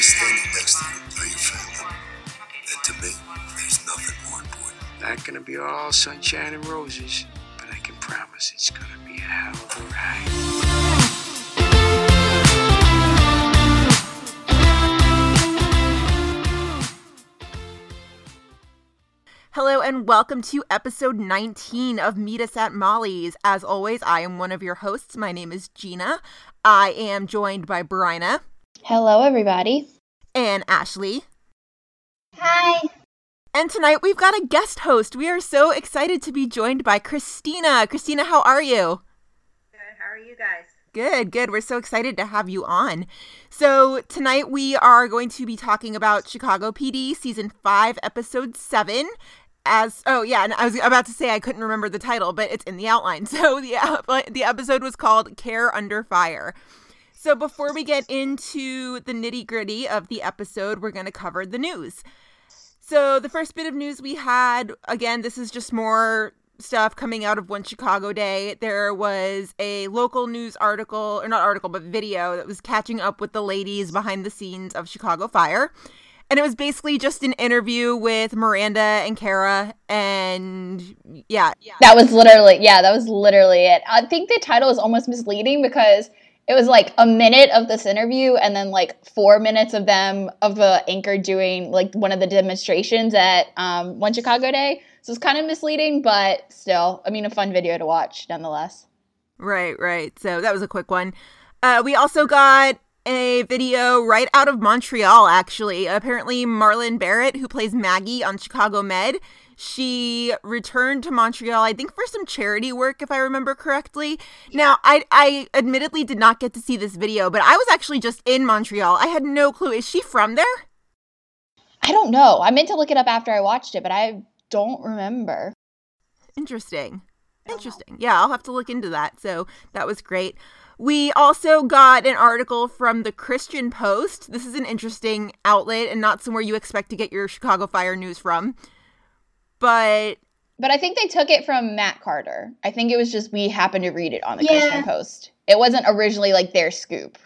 is standing next to you are your family. And to me, there's nothing more important. Not gonna be all sunshine and roses, but I can promise it's gonna be a hell of a ride. Hello and welcome to episode 19 of Meet Us at Molly's. As always, I am one of your hosts. My name is Gina. I am joined by Bryna Hello, everybody. and Ashley. Hi. And tonight we've got a guest host. We are so excited to be joined by Christina. Christina, how are you? Good. How are you guys? Good, good. We're so excited to have you on. So, tonight we are going to be talking about Chicago PD season 5, episode 7. As oh yeah, and I was about to say I couldn't remember the title, but it's in the outline. So the the episode was called Care Under Fire. So before we get into the nitty gritty of the episode, we're going to cover the news. So the first bit of news we had, again, this is just more stuff coming out of One Chicago Day. There was a local news article, or not article, but video that was catching up with the ladies behind the scenes of Chicago Fire. And it was basically just an interview with Miranda and Kara. And yeah, That was literally, yeah, that was literally it. I think the title is almost misleading because it was like a minute of this interview and then like four minutes of them, of the anchor doing like one of the demonstrations at um, One Chicago Day. So it's kind of misleading, but still, I mean, a fun video to watch nonetheless. Right, right. So that was a quick one. Uh, we also got a video right out of Montreal, actually. Apparently, Marlyne Barrett, who plays Maggie on Chicago Med, she returned to Montreal, I think, for some charity work, if I remember correctly. Now, I, I admittedly did not get to see this video, but I was actually just in Montreal. I had no clue. Is she from there? I don't know. I meant to look it up after I watched it, but I don't remember. Interesting. Interesting. Yeah, I'll have to look into that. So that was great. We also got an article from the Christian Post. This is an interesting outlet and not somewhere you expect to get your Chicago Fire news from. But But I think they took it from Matt Carter. I think it was just we happened to read it on the Yeah. Christian Post. It wasn't originally like their scoop.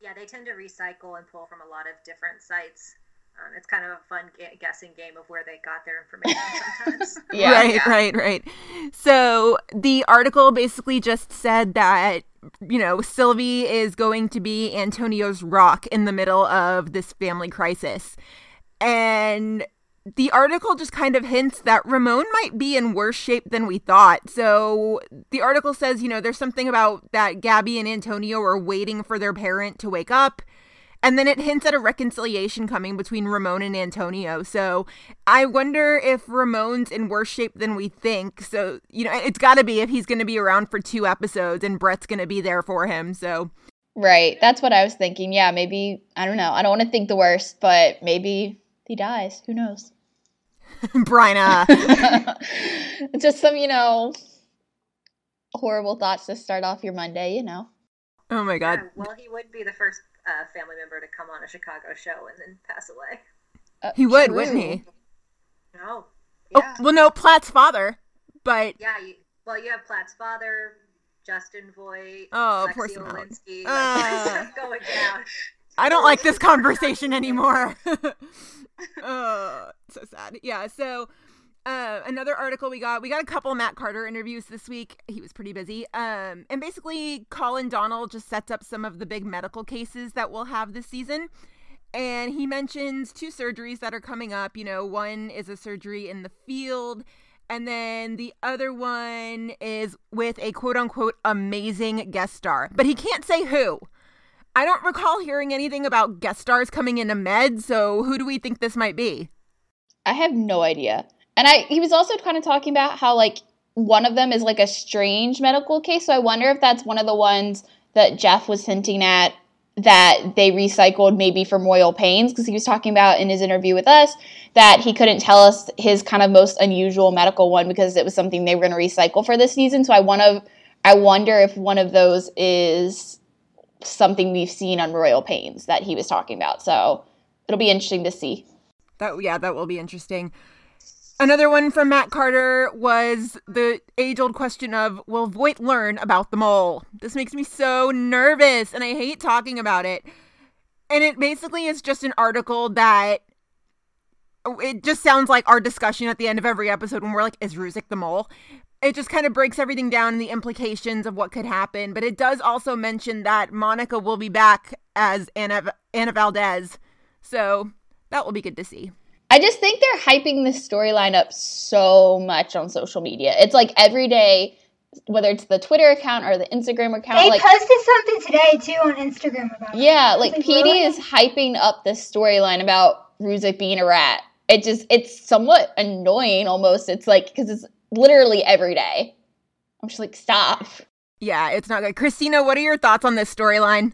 Yeah, they tend to recycle and pull from a lot of different sites. Um, it's kind of a fun ga- guessing game of where they got their information sometimes. Yeah. right, right, right. So the article basically just said that you know Sylvie is going to be Antonio's rock in the middle of this family crisis, and the article just kind of hints that Ramon might be in worse shape than we thought. So the article says, you know, there's something about that Gabby and Antonio are waiting for their parent to wake up. And then it hints at a reconciliation coming between Ramon and Antonio. So I wonder if Ramon's in worse shape than we think. So, you know, it's got to be if he's going to be around for two episodes and Brett's going to be there for him. So, Right. That's what I was thinking. Yeah, maybe I don't know. I don't want to think the worst, but maybe he dies. Who knows? Bryna. Just some, you know, horrible thoughts to start off your Monday, you know. oh my God. Yeah, well, he would be the first uh, family member to come on a Chicago show and then pass away. Uh, He would, true. wouldn't he? No. Oh, Yeah. well, no, Platt's father, but Yeah. You, well, you have Platt's father, Justin Voight, Oh, Lexi poor Simone. Olinsky. Uh. Like, stuff going down. I don't like this conversation anymore. oh, so sad. Yeah. So, uh, another article we got, we got a couple Matt Carter interviews this week. He was pretty busy. Um, and basically, Colin Donnell just sets up some of the big medical cases that we'll have this season. And he mentions two surgeries that are coming up. You know, one is a surgery in the field, and then the other one is with a quote unquote amazing guest star. But he can't say who. I don't recall hearing anything about guest stars coming into med, so who do we think this might be? I have no idea. And I he was also kind of talking about how like one of them is like a strange medical case. So I wonder if that's one of the ones that Jeff was hinting at that they recycled maybe from Royal Pains because he was talking about in his interview with us that he couldn't tell us his kind of most unusual medical one because it was something they were going to recycle for this season. So I want to I wonder if one of those is something we've seen on Royal Pains that he was talking about. So it'll be interesting to see. That yeah, that will be interesting. Another one from Matt Carter was the age-old question of will Voight learn about the mole? This makes me so nervous and I hate talking about it. And it basically is just an article that it just sounds like our discussion at the end of every episode when we're like, is Ruzek the mole? It just kind of breaks everything down and the implications of what could happen. But it does also mention that Monica will be back as Anna, Anna Valdez. So that will be good to see. I just think they're hyping this storyline up so much on social media. It's like every day, whether it's the Twitter account or the Instagram account. They like, posted something today too on Instagram about it. Yeah, like Like, PD really? is hyping up this storyline about Ruzek being a rat. It just it's somewhat annoying almost. It's like because it's literally every day. I'm just like, stop. Yeah, it's not good. Christina, what are your thoughts on this storyline?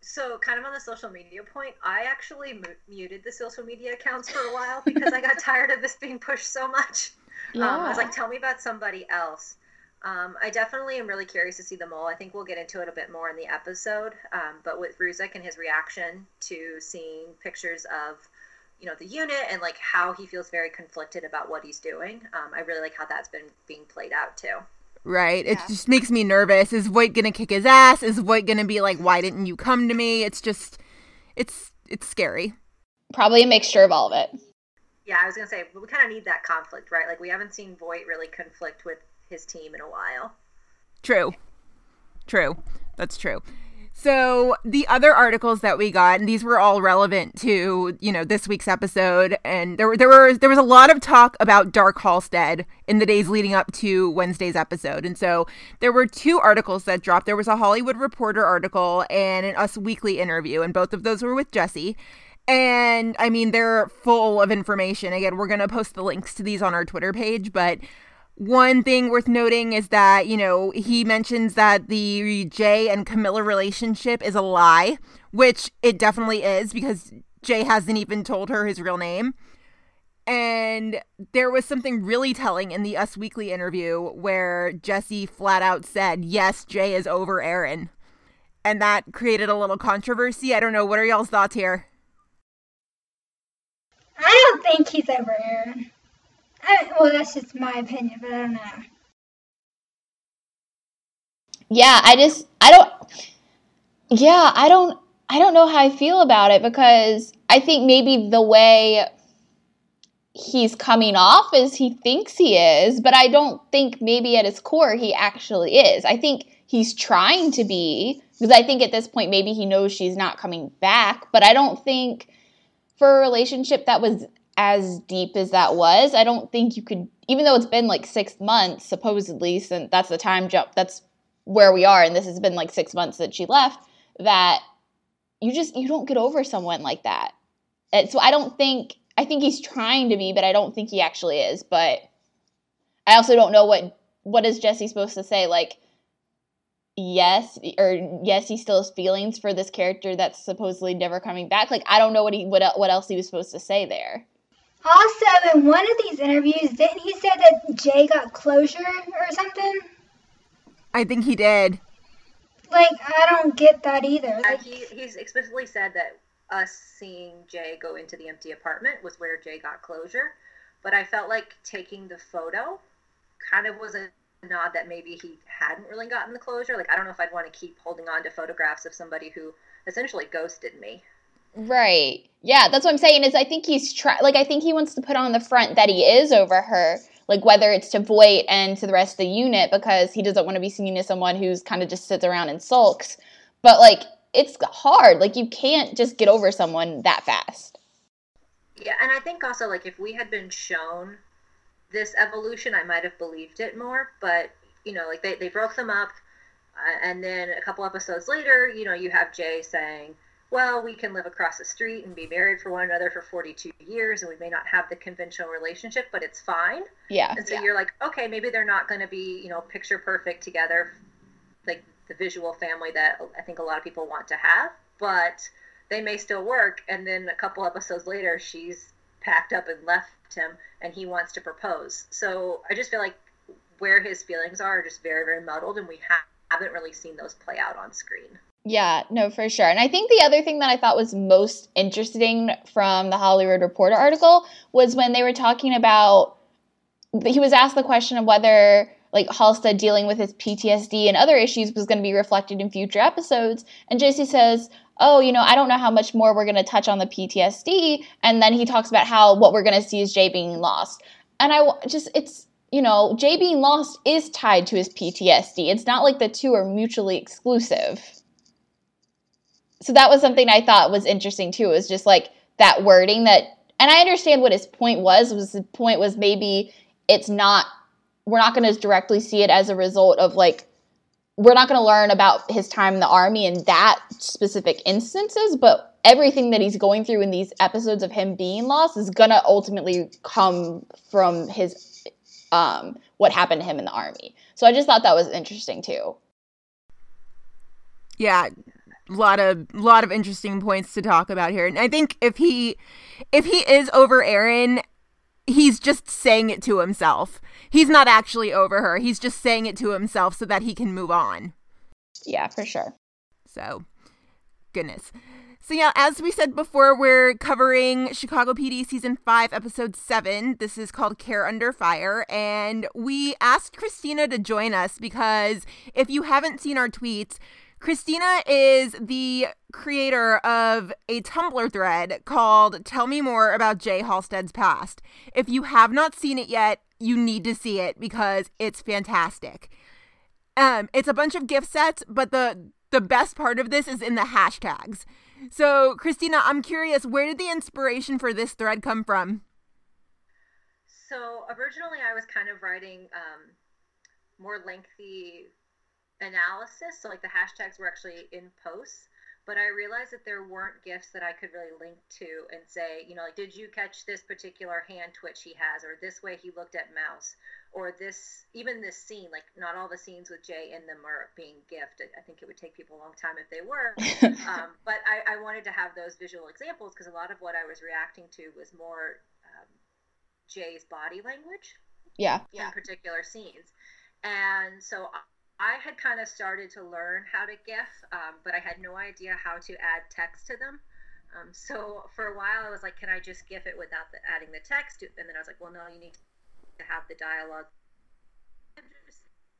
So, kind of on the social media point, I actually mu- muted the social media accounts for a while because I got tired of this being pushed so much. Um, I was like, tell me about somebody else. Um, I definitely am really curious to see the mole. I think we'll get into it a bit more in the episode. Um, but with Ruzek and his reaction to seeing pictures of, you know, the unit and like how he feels very conflicted about what he's doing, um, I really like how that's been being played out too. Right. It just makes me nervous. Is Voight gonna kick his ass? Is Voight gonna be like, why didn't you come to me? It's just, it's it's scary. Probably a mixture of all of it. Yeah, I was gonna say, but we kind of need that conflict, right? Like we haven't seen Voight really conflict with his team in a while. True. True. That's true. So the other articles that we got, and these were all relevant to you know this week's episode, and there were there were there was a lot of talk about Dark Halstead in the days leading up to Wednesday's episode, and so there were two articles that dropped. There was a Hollywood Reporter article and an Us Weekly interview, and both of those were with Jesse. And I mean, they're full of information. Again, we're going to post the links to these on our Twitter page, but one thing worth noting is that, you know, he mentions that the Jay and Camilla relationship is a lie, which it definitely is because Jay hasn't even told her his real name. And there was something really telling in the Us Weekly interview where Jesse flat out said, Yes, Jay is over Aaron. And that created a little controversy. I don't know. What are y'all's thoughts here? I don't think he's over Aaron. Well, that's just my opinion, but I don't know. Yeah, I just I don't Yeah, I don't I don't know how I feel about it because I think maybe the way he's coming off is he thinks he is, but I don't think maybe at his core he actually is. I think he's trying to be because I think at this point maybe he knows she's not coming back, but I don't think for a relationship that was as deep as that was, I don't think you could even though it's been like 6 months supposedly since that's the time jump. That's where we are and this has been like 6 months that she left that you just you don't get over someone like that. And so I don't think I think he's trying to be, but I don't think he actually is. But I also don't know what what is Jesse supposed to say? Like, yes, or yes, he still has feelings for this character that's supposedly never coming back. Like, I don't know what he what what else he was supposed to say there. Also, in one of these interviews, didn't he say that Jay got closure or something? I think he did. Like, I don't get that either. Uh, he he's explicitly said that us seeing Jay go into the empty apartment was where Jay got closure, but I felt like taking the photo kind of was a nod that maybe he hadn't really gotten the closure. Like I don't know if I'd want to keep holding on to photographs of somebody who essentially ghosted me. Right. Yeah, that's what I'm saying. Is I think he's try like I think he wants to put on the front that he is over her, like whether it's to Voight and to the rest of the unit because he doesn't want to be seen as someone who's kind of just sits around and sulks. But like it's hard. Like you can't just get over someone that fast. Yeah, and I think also like if we had been shown this evolution, I might have believed it more. But you know, like they they broke them up, uh, and then a couple episodes later, you know, you have Jay saying, "Well, we can live across the street and be married for one another for 42 years, and we may not have the conventional relationship, but it's fine." Yeah. And so you're like, okay, maybe they're not going to be, you know, picture perfect together, like the visual family that I think a lot of people want to have, but they may still work. And then a couple episodes later, she's packed up and left him, and he wants to propose. So I just feel like where his feelings are are just very, very muddled, and we ha- haven't really seen those play out on screen. Yeah, no, for sure. And I think the other thing that I thought was most interesting from the Hollywood Reporter article was when they were talking about he was asked the question of whether like Halstead dealing with his PTSD and other issues was going to be reflected in future episodes. And JC says, "Oh, you know, I don't know how much more we're going to touch on the PTSD." And then he talks about how what we're going to see is Jay being lost. And I just it's you know, Jay being lost is tied to his PTSD. It's not like the two are mutually exclusive. So that was something I thought was interesting too. It was just like that wording that and I understand what his point was. Was his point was maybe it's not we're not going to directly see it as a result of like we're not going to learn about his time in the army in that specific instances, but everything that he's going through in these episodes of him being lost is going to ultimately come from his um what happened to him in the army. So I just thought that was interesting too. Yeah, lot of lot of interesting points to talk about here. And I think if he if he is over Aaron, he's just saying it to himself. He's not actually over her. He's just saying it to himself so that he can move on. Yeah, for sure. So, goodness. So, yeah, as we said before, we're covering Chicago PD season 5, episode 7. This is called Care Under Fire. And we asked Christina to join us because if you haven't seen our tweets, Christina is the creator of a Tumblr thread called Tell Me More About Jay Halstead's Past. If you have not seen it yet, you need to see it because it's fantastic. Um, it's a bunch of GIF sets, but the the best part of this is in the hashtags. So, Christina, I'm curious, where did the inspiration for this thread come from? So, originally I was kind of writing um, more lengthy analysis. So like the hashtags were actually in posts, but I realized that there weren't GIFs that I could really link to and say, you know, like, did you catch this particular hand twitch he has, or this way he looked at Mouse, or this, even this scene, like, not all the scenes with Jay in them are being gifted. I think it would take people a long time if they were. um, but I, I, wanted to have those visual examples because a lot of what I was reacting to was more um, Jay's body language. Yeah. In particular scenes. And so I had kind of started to learn how to GIF, um, but I had no idea how to add text to them. Um, so for a while, I was like, "Can I just GIF it without the, adding the text?" And then I was like, "Well, no, you need to have the dialogue."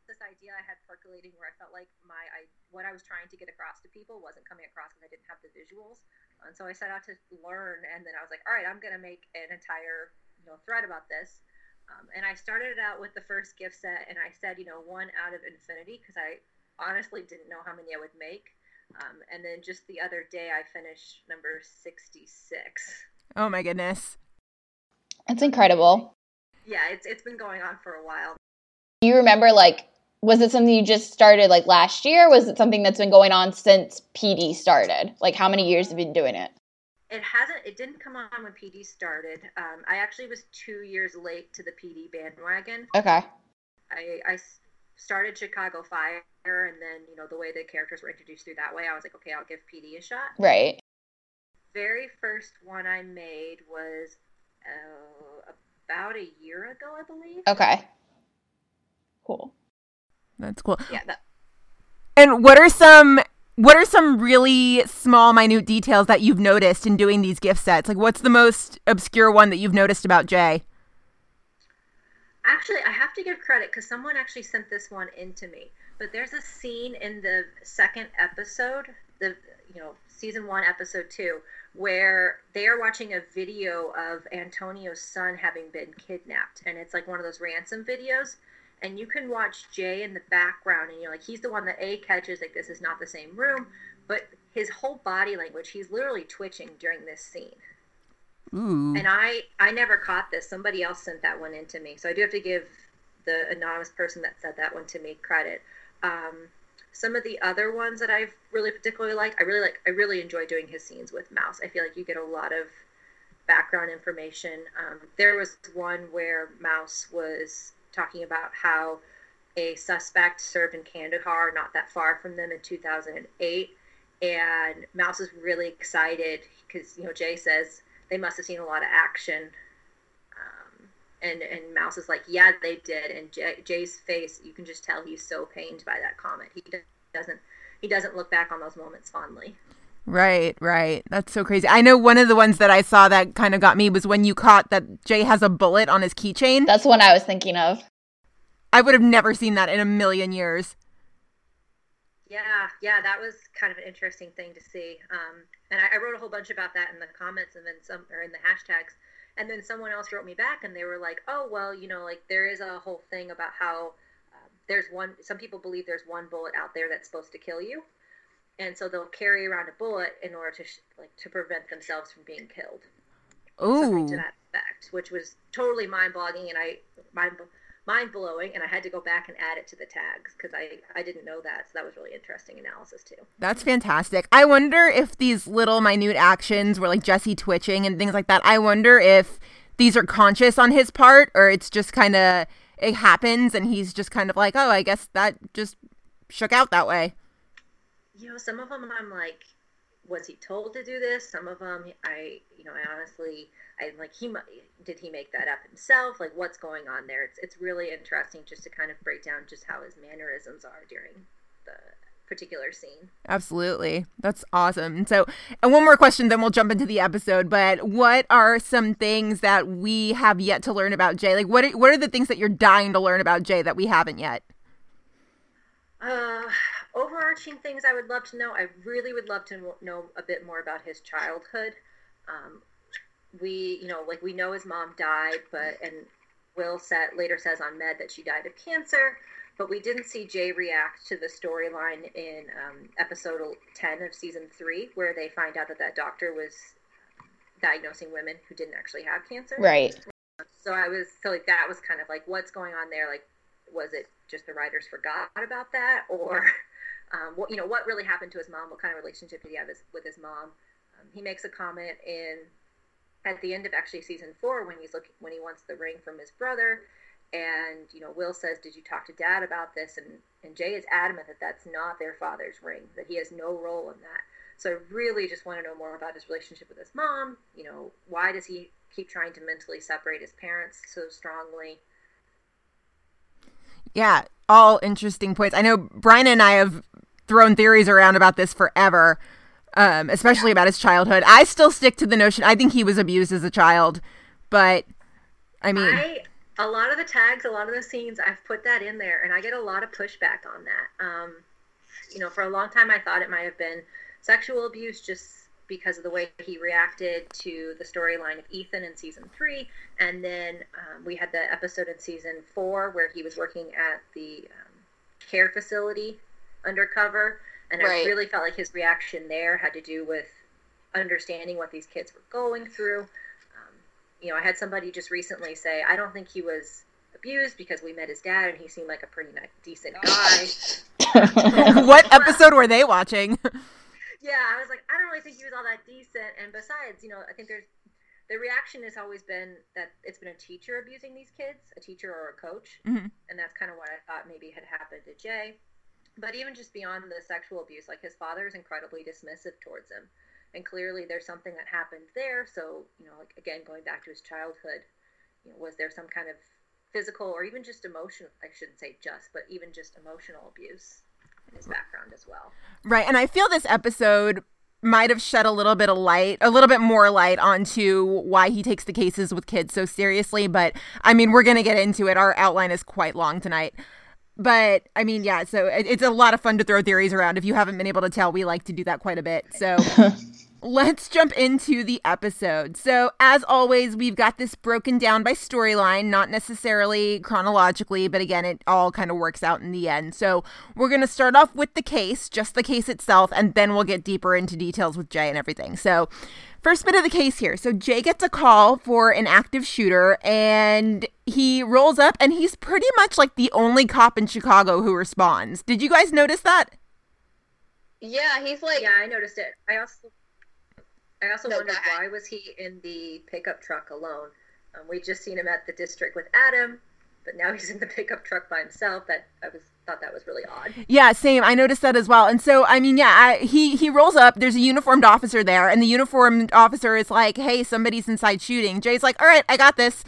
This idea I had percolating where I felt like my I, what I was trying to get across to people wasn't coming across because I didn't have the visuals, and so I set out to learn. And then I was like, "All right, I'm gonna make an entire you know thread about this." Um, and I started it out with the first GIF set, and I said, you know, one out of infinity because I honestly didn't know how many I would make. Um, and then just the other day, I finished number 66. Oh my goodness. That's incredible. Yeah, it's, it's been going on for a while. Do you remember, like, was it something you just started like last year? was it something that's been going on since PD started? Like, how many years have you been doing it? It hasn't it didn't come on when pd started. Um, i actually was two years late to the pd bandwagon. Okay. I i started chicago fire and then you know the way the characters were introduced through that way i was like okay i'll give pd a shot. Right. Very first one i made was uh, about a year ago i believe. Okay. Cool. That's cool. Yeah that- and what are some what are some really small minute details that you've noticed in doing these GIF sets? Like what's the most obscure one that you've noticed about jay? Actually i have to give credit because someone actually sent this one in to me. But there's a scene in the second episode the you know season one episode two where they are watching a video of antonio's son having been kidnapped. And it's like one of those ransom videos and you can watch Jay in the background, and you're like, he's the one that A catches, like, this is not the same room, but his whole body language, he's literally twitching during this scene. Ooh. And I, I never caught this. Somebody else sent that one in to me, so I do have to give the anonymous person that said that one to me credit. Um, some of the other ones that I've really particularly liked, I really like, I really enjoy doing his scenes with Mouse. I feel like you get a lot of background information. Um, there was one where Mouse was talking about how a suspect served in Kandahar, not that far from them, in 2008. And Mouse is really excited because, you know, Jay says they must have seen a lot of action. Um, and, and Mouse is like, yeah, they did. And Jay, Jay's face, you can just tell he's so pained by that comment. He doesn't he doesn't look back on those moments fondly. Right, right. That's so crazy. I know one of the ones that I saw that kind of got me was when you caught that Jay has a bullet on his keychain. That's one I was thinking of. I would have never seen that in a million years. Yeah, yeah, that was kind of an interesting thing to see. Um, and I, I, wrote a whole bunch about that in the comments and then some, or in the hashtags. And then someone else wrote me back and they were like, oh, well, you know, like there is a whole thing about how uh, there's one, some people believe there's one bullet out there that's supposed to kill you. And so they'll carry around a bullet in order to, sh- like, to prevent themselves from being killed. Ooh. to that effect, which was totally mind boggling. And I, mind, mind blowing, and I had to go back and add it to the tags because I I didn't know that. So that was really interesting analysis too. That's fantastic. I wonder if these little minute actions were like Jesse twitching and things like that. I wonder if these are conscious on his part or it's just kind of it happens and he's just kind of like, oh, I guess that just shook out that way. You know, some of them I'm like, was he told to do this? Some of them I, you know, I honestly I like he did he make that up himself? Like what's going on there? It's it's really interesting just to kind of break down just how his mannerisms are during the particular scene. Absolutely. That's awesome. So, and one more question then we'll jump into the episode, but what are some things that we have yet to learn about Jay? Like what are, what are the things that you're dying to learn about Jay that we haven't yet? Uh overarching things I would love to know. I really would love to know a bit more about his childhood. Um, we, you know, like we know his mom died, but and Will said later says on Med that she died of cancer, but we didn't see Jay react to the storyline in um, episode ten of season three, where they find out that that doctor was diagnosing women who didn't actually have cancer. Right. So I was so like that was kind of like what's going on there. Like, was it just the writers forgot about that, or um, what you know what really happened to his mom? What kind of relationship did he have with his mom? Um, he makes a comment in at the end of actually season four when he's looking when he wants the ring from his brother and you know will says did you talk to dad about this and and jay is adamant that that's not their father's ring that he has no role in that so i really just want to know more about his relationship with his mom you know why does he keep trying to mentally separate his parents so strongly yeah all interesting points i know brian and i have thrown theories around about this forever um, especially about his childhood. I still stick to the notion. I think he was abused as a child, but I mean, I, a lot of the tags, a lot of the scenes, I've put that in there, and I get a lot of pushback on that. Um, you know, for a long time, I thought it might have been sexual abuse, just because of the way he reacted to the storyline of Ethan in season three, and then um, we had the episode in season four where he was working at the um, care facility undercover and right. I really felt like his reaction there had to do with understanding what these kids were going through. Um, you know, I had somebody just recently say, I don't think he was abused because we met his dad and he seemed like a pretty nice, decent guy. what episode were they watching? yeah, I was like, I don't really think he was all that decent. And besides, you know, I think there's the reaction has always been that it's been a teacher abusing these kids, a teacher or a coach, mm-hmm. and that's kind of what I thought maybe had happened to Jay but even just beyond the sexual abuse, like his father is incredibly dismissive towards him. And clearly there's something that happened there. So, you know, like again, going back to his childhood, you know, was there some kind of physical or even just emotional, I shouldn't say just, but even just emotional abuse in his background as well. Right. And I feel this episode might have shed a little bit of light, a little bit more light onto why he takes the cases with kids so seriously. But I mean, we're going to get into it. Our outline is quite long tonight. But I mean, yeah, so it, it's a lot of fun to throw theories around. If you haven't been able to tell, we like to do that quite a bit. So let's jump into the episode. So, as always, we've got this broken down by storyline, not necessarily chronologically, but again, it all kind of works out in the end. So, we're going to start off with the case, just the case itself, and then we'll get deeper into details with Jay and everything. So, First bit of the case here. So Jay gets a call for an active shooter and he rolls up and he's pretty much like the only cop in Chicago who responds. Did you guys notice that? Yeah, he's like Yeah, I noticed it. I also I also no, wondered why was he in the pickup truck alone? Um, we just seen him at the district with Adam, but now he's in the pickup truck by himself. That I was thought that was really odd. Yeah, same. I noticed that as well. And so, I mean, yeah, I, he he rolls up. There's a uniformed officer there, and the uniformed officer is like, "Hey, somebody's inside shooting." Jay's like, "All right, I got this."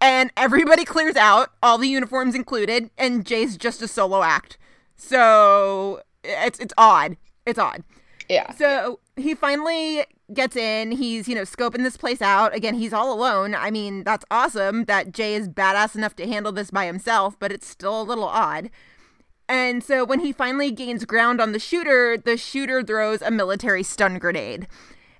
And everybody clears out, all the uniforms included, and Jay's just a solo act. So it's it's odd. It's odd. Yeah. So he finally gets in. He's, you know, scoping this place out. Again, he's all alone. I mean, that's awesome that Jay is badass enough to handle this by himself, but it's still a little odd. And so when he finally gains ground on the shooter, the shooter throws a military stun grenade.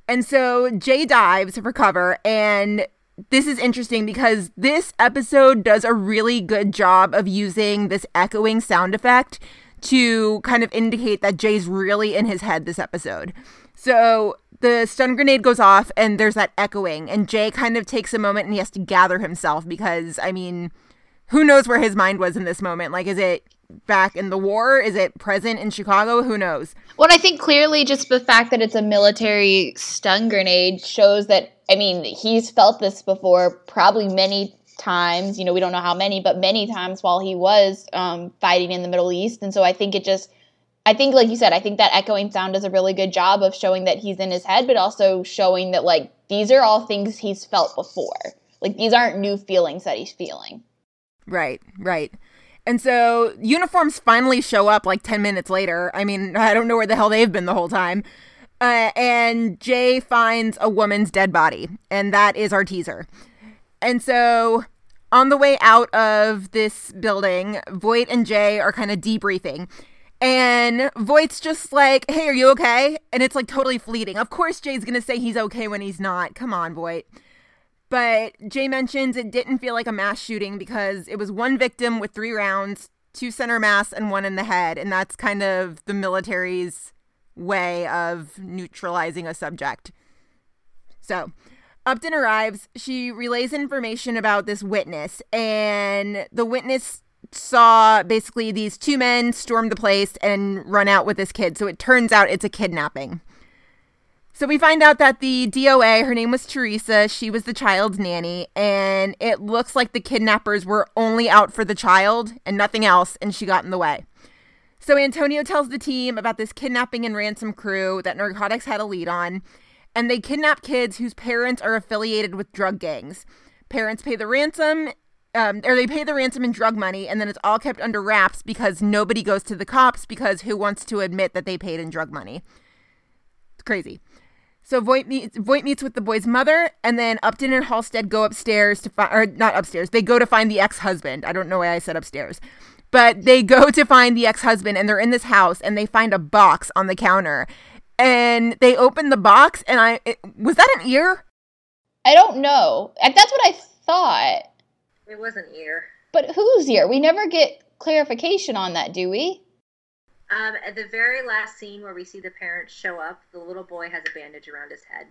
And so Jay dives for cover. And this is interesting because this episode does a really good job of using this echoing sound effect to kind of indicate that Jay's really in his head this episode. So the stun grenade goes off and there's that echoing, and Jay kind of takes a moment and he has to gather himself because, I mean, who knows where his mind was in this moment? Like, is it back in the war? Is it present in Chicago? Who knows? Well, I think clearly just the fact that it's a military stun grenade shows that, I mean, he's felt this before probably many times. You know, we don't know how many, but many times while he was um, fighting in the Middle East. And so I think it just, I think, like you said, I think that echoing sound does a really good job of showing that he's in his head, but also showing that, like, these are all things he's felt before. Like, these aren't new feelings that he's feeling. Right, right. And so uniforms finally show up like 10 minutes later. I mean, I don't know where the hell they've been the whole time. Uh, and Jay finds a woman's dead body, and that is our teaser. And so on the way out of this building, Voight and Jay are kind of debriefing. And Voight's just like, hey, are you okay? And it's like totally fleeting. Of course, Jay's going to say he's okay when he's not. Come on, Voight. But Jay mentions it didn't feel like a mass shooting because it was one victim with three rounds, two center mass, and one in the head. And that's kind of the military's way of neutralizing a subject. So Upton arrives. She relays information about this witness, and the witness saw basically these two men storm the place and run out with this kid. So it turns out it's a kidnapping. So we find out that the DOA, her name was Teresa, she was the child's nanny, and it looks like the kidnappers were only out for the child and nothing else, and she got in the way. So Antonio tells the team about this kidnapping and ransom crew that narcotics had a lead on, and they kidnap kids whose parents are affiliated with drug gangs. Parents pay the ransom, um, or they pay the ransom in drug money, and then it's all kept under wraps because nobody goes to the cops because who wants to admit that they paid in drug money? It's crazy. So Voight meets, Voight meets with the boy's mother, and then Upton and Halstead go upstairs to find, or not upstairs, they go to find the ex husband. I don't know why I said upstairs. But they go to find the ex husband, and they're in this house, and they find a box on the counter. And they open the box, and I, it, was that an ear? I don't know. That's what I thought. It was an ear. But whose ear? We never get clarification on that, do we? Um, at the very last scene where we see the parents show up, the little boy has a bandage around his head.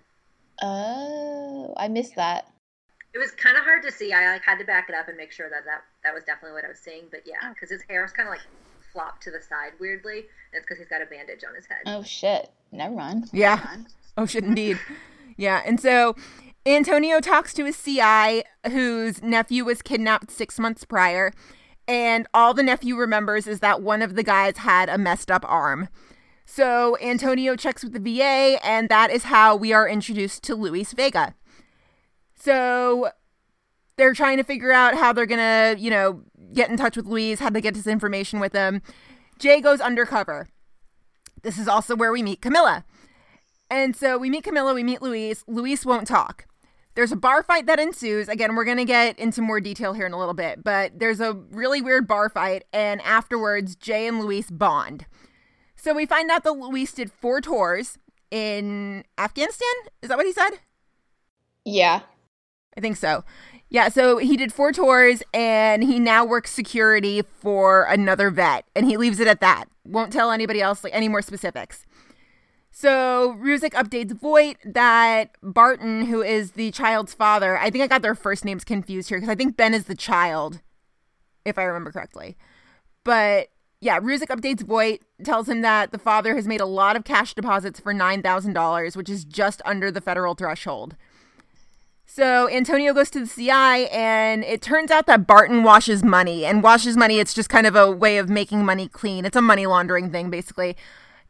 Oh, I missed that. It was kind of hard to see. I like had to back it up and make sure that that, that was definitely what I was seeing. But yeah, because his hair is kind of like flopped to the side weirdly, and it's because he's got a bandage on his head. Oh shit! Never mind. Yeah. Never mind. Oh shit, indeed. yeah, and so Antonio talks to his CI, whose nephew was kidnapped six months prior, and all the nephew remembers is that one of the guys had a messed up arm. So Antonio checks with the VA, and that is how we are introduced to Luis Vega. So they're trying to figure out how they're gonna, you know, get in touch with Luis, how to get this information with him. Jay goes undercover. This is also where we meet Camilla. And so we meet Camilla, we meet Luis. Luis won't talk. There's a bar fight that ensues. Again, we're going to get into more detail here in a little bit, but there's a really weird bar fight, and afterwards, Jay and Luis bond. So we find out that Luis did four tours in Afghanistan. Is that what he said? Yeah. I think so. Yeah, so he did four tours and he now works security for another vet and he leaves it at that. Won't tell anybody else like any more specifics. So Ruzek updates Voight that Barton, who is the child's father, I think I got their first names confused here because I think Ben is the child, if I remember correctly. But yeah, Ruzek updates Voight, tells him that the father has made a lot of cash deposits for $9,000, which is just under the federal threshold. So Antonio goes to the CI, and it turns out that Barton washes money. And washes money, it's just kind of a way of making money clean. It's a money laundering thing, basically.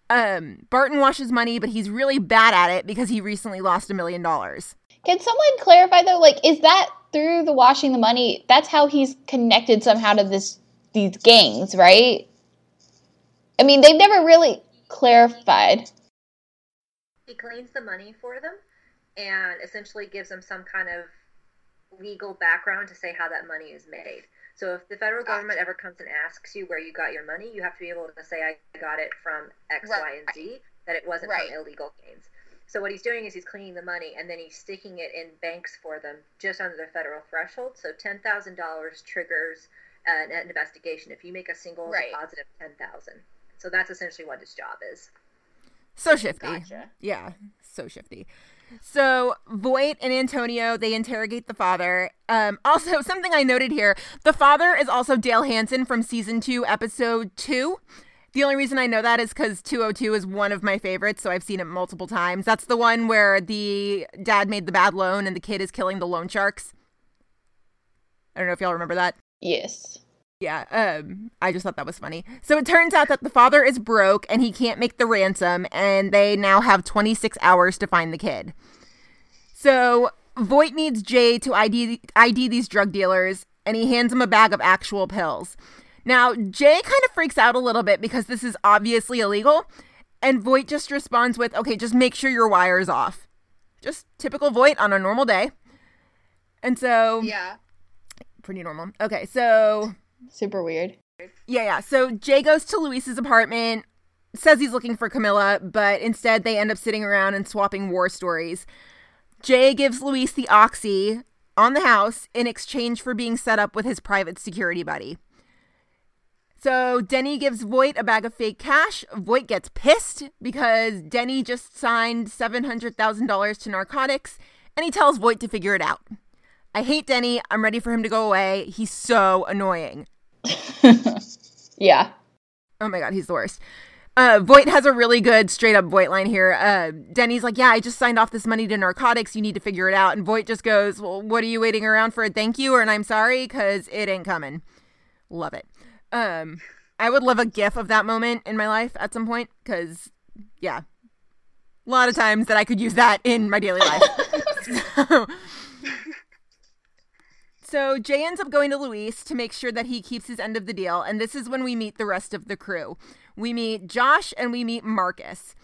Um, Barton washes money, but he's really bad at it because he recently lost a million dollars. Can someone clarify though? Like, is that through the washing the money? That's how he's connected somehow to this these gangs, right? I mean, they've never really clarified. he cleans the money for them and essentially gives them some kind of legal background to say how that money is made. So if the federal government ever comes and asks you where you got your money, you have to be able to say I got it from X, Right. Y, and Z, that it wasn't Right. from illegal gains. So what he's doing is he's cleaning the money and then he's sticking it in banks for them just under the federal threshold. So ten thousand dollars triggers an investigation if you make a single Right. deposit of ten thousand. So that's essentially what his job is. So shifty. Gotcha. Yeah, mm-hmm. so shifty. So Voight and Antonio they interrogate the father. Um, also, something I noted here: the father is also Dale Hansen from season two, episode two. The only reason I know that is because 202 is one of my favorites, so I've seen it multiple times. That's the one where the dad made the bad loan and the kid is killing the loan sharks. I don't know if y'all remember that. Yes. Yeah, um, I just thought that was funny. So it turns out that the father is broke and he can't make the ransom, and they now have 26 hours to find the kid. So Voight needs Jay to ID, ID these drug dealers, and he hands him a bag of actual pills. Now, Jay kind of freaks out a little bit because this is obviously illegal, and Voight just responds with, okay, just make sure your wire's off. Just typical Voight on a normal day. And so, Yeah. pretty normal. Okay, so Super weird. yeah, yeah. So Jay goes to Luis's apartment, says he's looking for Camilla, but instead they end up sitting around and swapping war stories. Jay gives Luis the oxy on the house in exchange for being set up with his private security buddy. So Denny gives Voight a bag of fake cash. Voight gets pissed because Denny just signed $700,000 to narcotics and he tells Voight to figure it out. I hate Denny. I'm ready for him to go away. He's so annoying. Yeah. Oh my god, he's the worst. Uh, Voight has a really good straight up Voight line here. Uh, Denny's like, Yeah, I just signed off this money to narcotics. You need to figure it out. And Voight just goes, Well, what are you waiting around for? A thank you or an I'm sorry? Because it ain't coming. Love it. Um, I would love a gif of that moment in my life at some point because, yeah, a lot of times that I could use that in my daily life. so, so Jay ends up going to Luis to make sure that he keeps his end of the deal, and this is when we meet the rest of the crew. We meet Josh and we meet Marcus.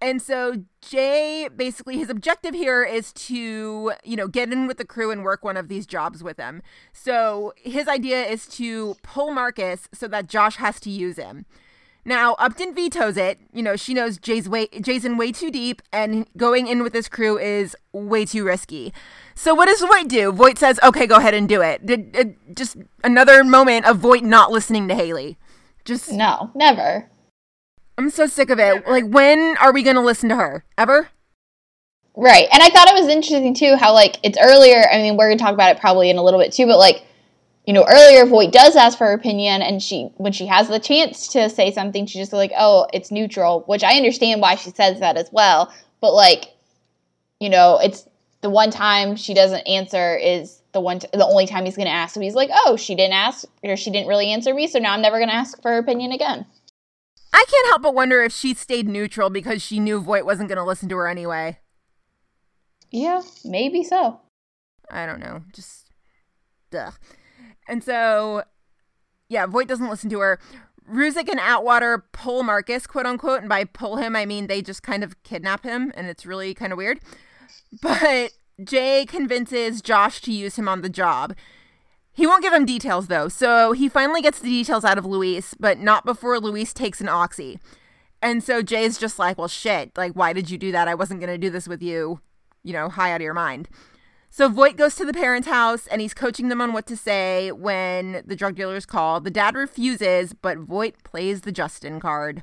And so Jay basically his objective here is to, you know, get in with the crew and work one of these jobs with them. So his idea is to pull Marcus so that Josh has to use him. Now, Upton vetoes it. You know, she knows Jay's way Jay's in way too deep and going in with this crew is way too risky. So what does Voight do? Voight says, "Okay, go ahead and do it." Did, did- just another moment of Voight not listening to Haley. Just No, never. I'm so sick of it. Like when are we going to listen to her? Ever? Right. And I thought it was interesting too how like it's earlier, I mean, we're going to talk about it probably in a little bit too, but like you know, earlier Voight does ask for her opinion and she when she has the chance to say something, she's just like, "Oh, it's neutral," which I understand why she says that as well, but like you know, it's the one time she doesn't answer is the one t- the only time he's going to ask. So he's like, "Oh, she didn't ask or she didn't really answer me, so now I'm never going to ask for her opinion again." I can't help but wonder if she stayed neutral because she knew Voight wasn't going to listen to her anyway. Yeah, maybe so. I don't know. Just ugh. And so yeah, Voight doesn't listen to her. Ruzek and Atwater pull Marcus, quote unquote, and by pull him I mean they just kind of kidnap him, and it's really kind of weird. But Jay convinces Josh to use him on the job. He won't give him details though, so he finally gets the details out of Luis, but not before Luis takes an oxy. And so Jay's just like, well, shit, like, why did you do that? I wasn't going to do this with you, you know, high out of your mind. So Voight goes to the parents' house and he's coaching them on what to say when the drug dealers call. The dad refuses, but Voight plays the Justin card.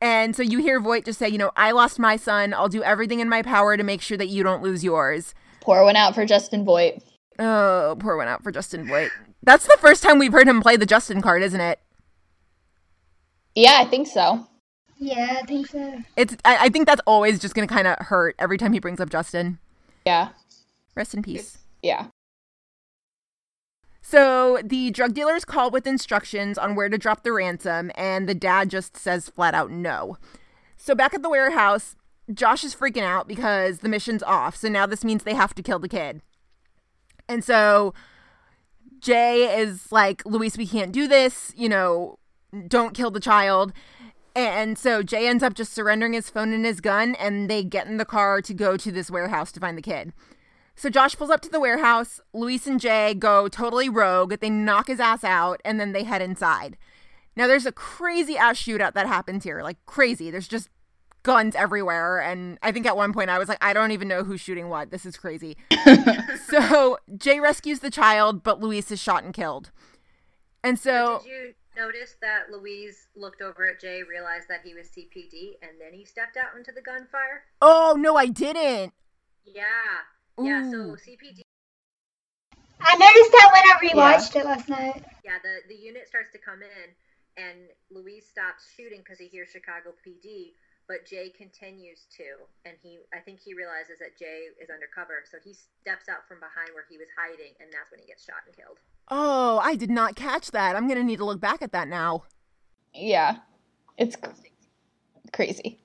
And so you hear Voight just say, you know, I lost my son. I'll do everything in my power to make sure that you don't lose yours. Pour one out for Justin Voight. Oh, poor one out for Justin Voight. That's the first time we've heard him play the Justin card, isn't it? Yeah, I think so. Yeah, I think so. It's. I, I think that's always just gonna kind of hurt every time he brings up Justin. Yeah. Rest in peace. Yeah. So the drug dealers call with instructions on where to drop the ransom, and the dad just says flat out no. So back at the warehouse, Josh is freaking out because the mission's off. So now this means they have to kill the kid. And so Jay is like, Luis, we can't do this. You know, don't kill the child. And so Jay ends up just surrendering his phone and his gun, and they get in the car to go to this warehouse to find the kid. So Josh pulls up to the warehouse. Luis and Jay go totally rogue. They knock his ass out, and then they head inside. Now, there's a crazy ass shootout that happens here. Like, crazy. There's just guns everywhere. And I think at one point I was like, I don't even know who's shooting what. This is crazy. so Jay rescues the child, but Luis is shot and killed. And so. Did you notice that Luis looked over at Jay, realized that he was CPD, and then he stepped out into the gunfire? Oh, no, I didn't. Yeah. Yeah, so CPD. I noticed that when I rewatched it last night. Yeah, the, the unit starts to come in, and Luis stops shooting because he hears Chicago PD, but Jay continues to, and he I think he realizes that Jay is undercover, so he steps out from behind where he was hiding, and that's when he gets shot and killed. Oh, I did not catch that. I'm going to need to look back at that now. Yeah. It's crazy.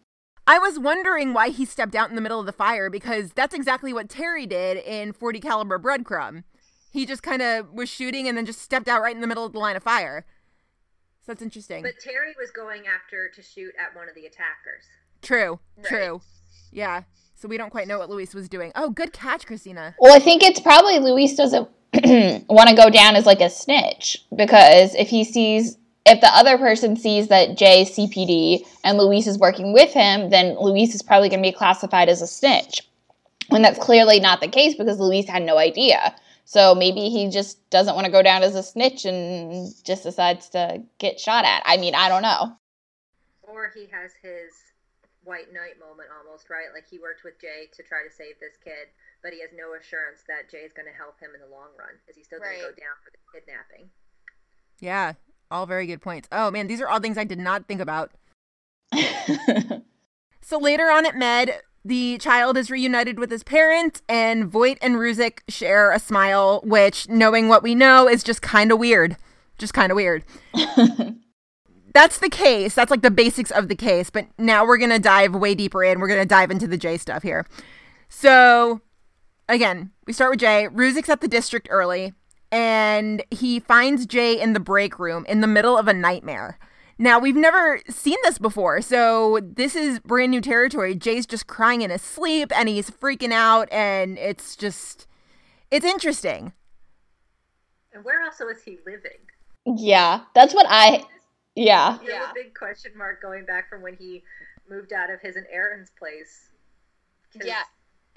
I was wondering why he stepped out in the middle of the fire because that's exactly what Terry did in 40 caliber breadcrumb. He just kind of was shooting and then just stepped out right in the middle of the line of fire. So that's interesting. But Terry was going after to shoot at one of the attackers. true, Right. true. Yeah. So we don't quite know what Luis was doing. Oh, good catch, Christina. Well, I think it's probably Luis doesn't want to go down as like a snitch because if he sees if the other person sees that Jay is CPD and Luis is working with him, then Luis is probably going to be classified as a snitch. When that's clearly not the case because Luis had no idea. So maybe he just doesn't want to go down as a snitch and just decides to get shot at. I mean, I don't know. Or he has his white knight moment almost, right? Like he worked with Jay to try to save this kid, but he has no assurance that Jay is going to help him in the long run. Is he still going to go down for the kidnapping? Yeah. All very good points. Oh, man, these are all things I did not think about. So later on at Med, the child is reunited with his parents, and Voight and Ruzek share a smile, which, knowing what we know, is just kind of weird. Just kind of weird. That's the case. That's like the basics of the case. But now we're going to dive way deeper in. We're going to dive into the J stuff here. So, again, we start with Jay. Ruzek's at the district early, and he finds Jay in the break room in the middle of a nightmare. Now, we've never seen this before, so this is brand new territory. Jay's just crying in his sleep and he's freaking out, and it's just, it's interesting. And where else was he living? yeah, that's what I. Yeah. You have a big question mark going back from when he moved out of his and Aaron's place. Yeah,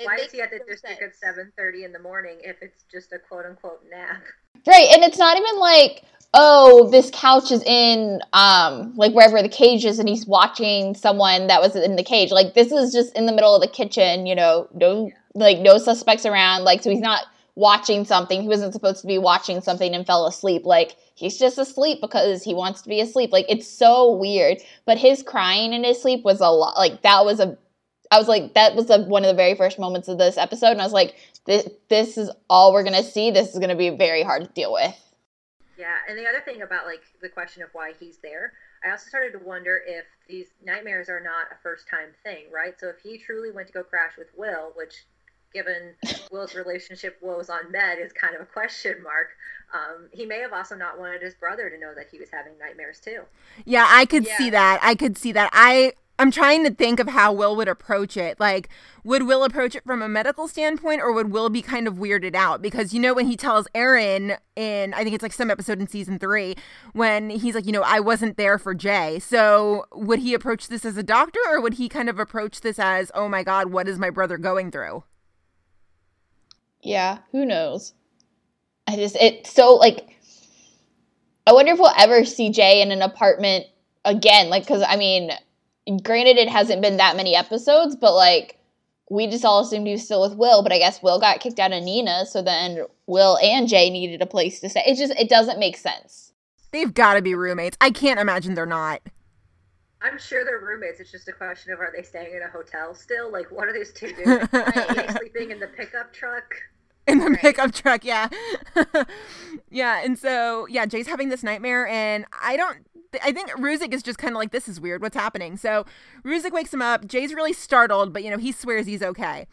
it Why is he at the district sense. at seven thirty in the morning if it's just a quote unquote nap? Right, and it's not even like, oh, this couch is in um like wherever the cage is and he's watching someone that was in the cage. Like this is just in the middle of the kitchen, you know, no like no suspects around, like so he's not watching something. He wasn't supposed to be watching something and fell asleep. Like he's just asleep because he wants to be asleep. Like it's so weird. But his crying in his sleep was a lot like that was a I was like, that was the, one of the very first moments of this episode, and I was like, this, this is all we're gonna see. This is gonna be very hard to deal with. Yeah, and the other thing about like the question of why he's there, I also started to wonder if these nightmares are not a first time thing, right? So if he truly went to go crash with Will, which given Will's relationship woes on Med is kind of a question mark, um, he may have also not wanted his brother to know that he was having nightmares too. Yeah, I could Yeah. see that. I could see that. I I'm trying to think of how Will would approach it. Like, would Will approach it from a medical standpoint, or would Will be kind of weirded out? Because you know when he tells Aaron in I think it's like some episode in season three when he's like, you know, I wasn't there for Jay. So would he approach this as a doctor, or would he kind of approach this as, oh my God, what is my brother going through? Yeah, who knows? I just it's so like I wonder if we'll ever see Jay in an apartment again. Like, because I mean, granted, it hasn't been that many episodes, but like we just all assumed he was still with Will. But I guess Will got kicked out of Nina, so then Will and Jay needed a place to stay. It just it doesn't make sense. They've got to be roommates. I can't imagine they're not. I'm sure they're roommates. It's just a question of are they staying in a hotel still? Like, what are these two doing? Are they sleeping in the pickup truck? in the Right. pickup truck yeah yeah and so yeah jay's having this nightmare and i don't i think ruzek is just kind of like this is weird what's happening so ruzek wakes him up jay's really startled but you know he swears he's okay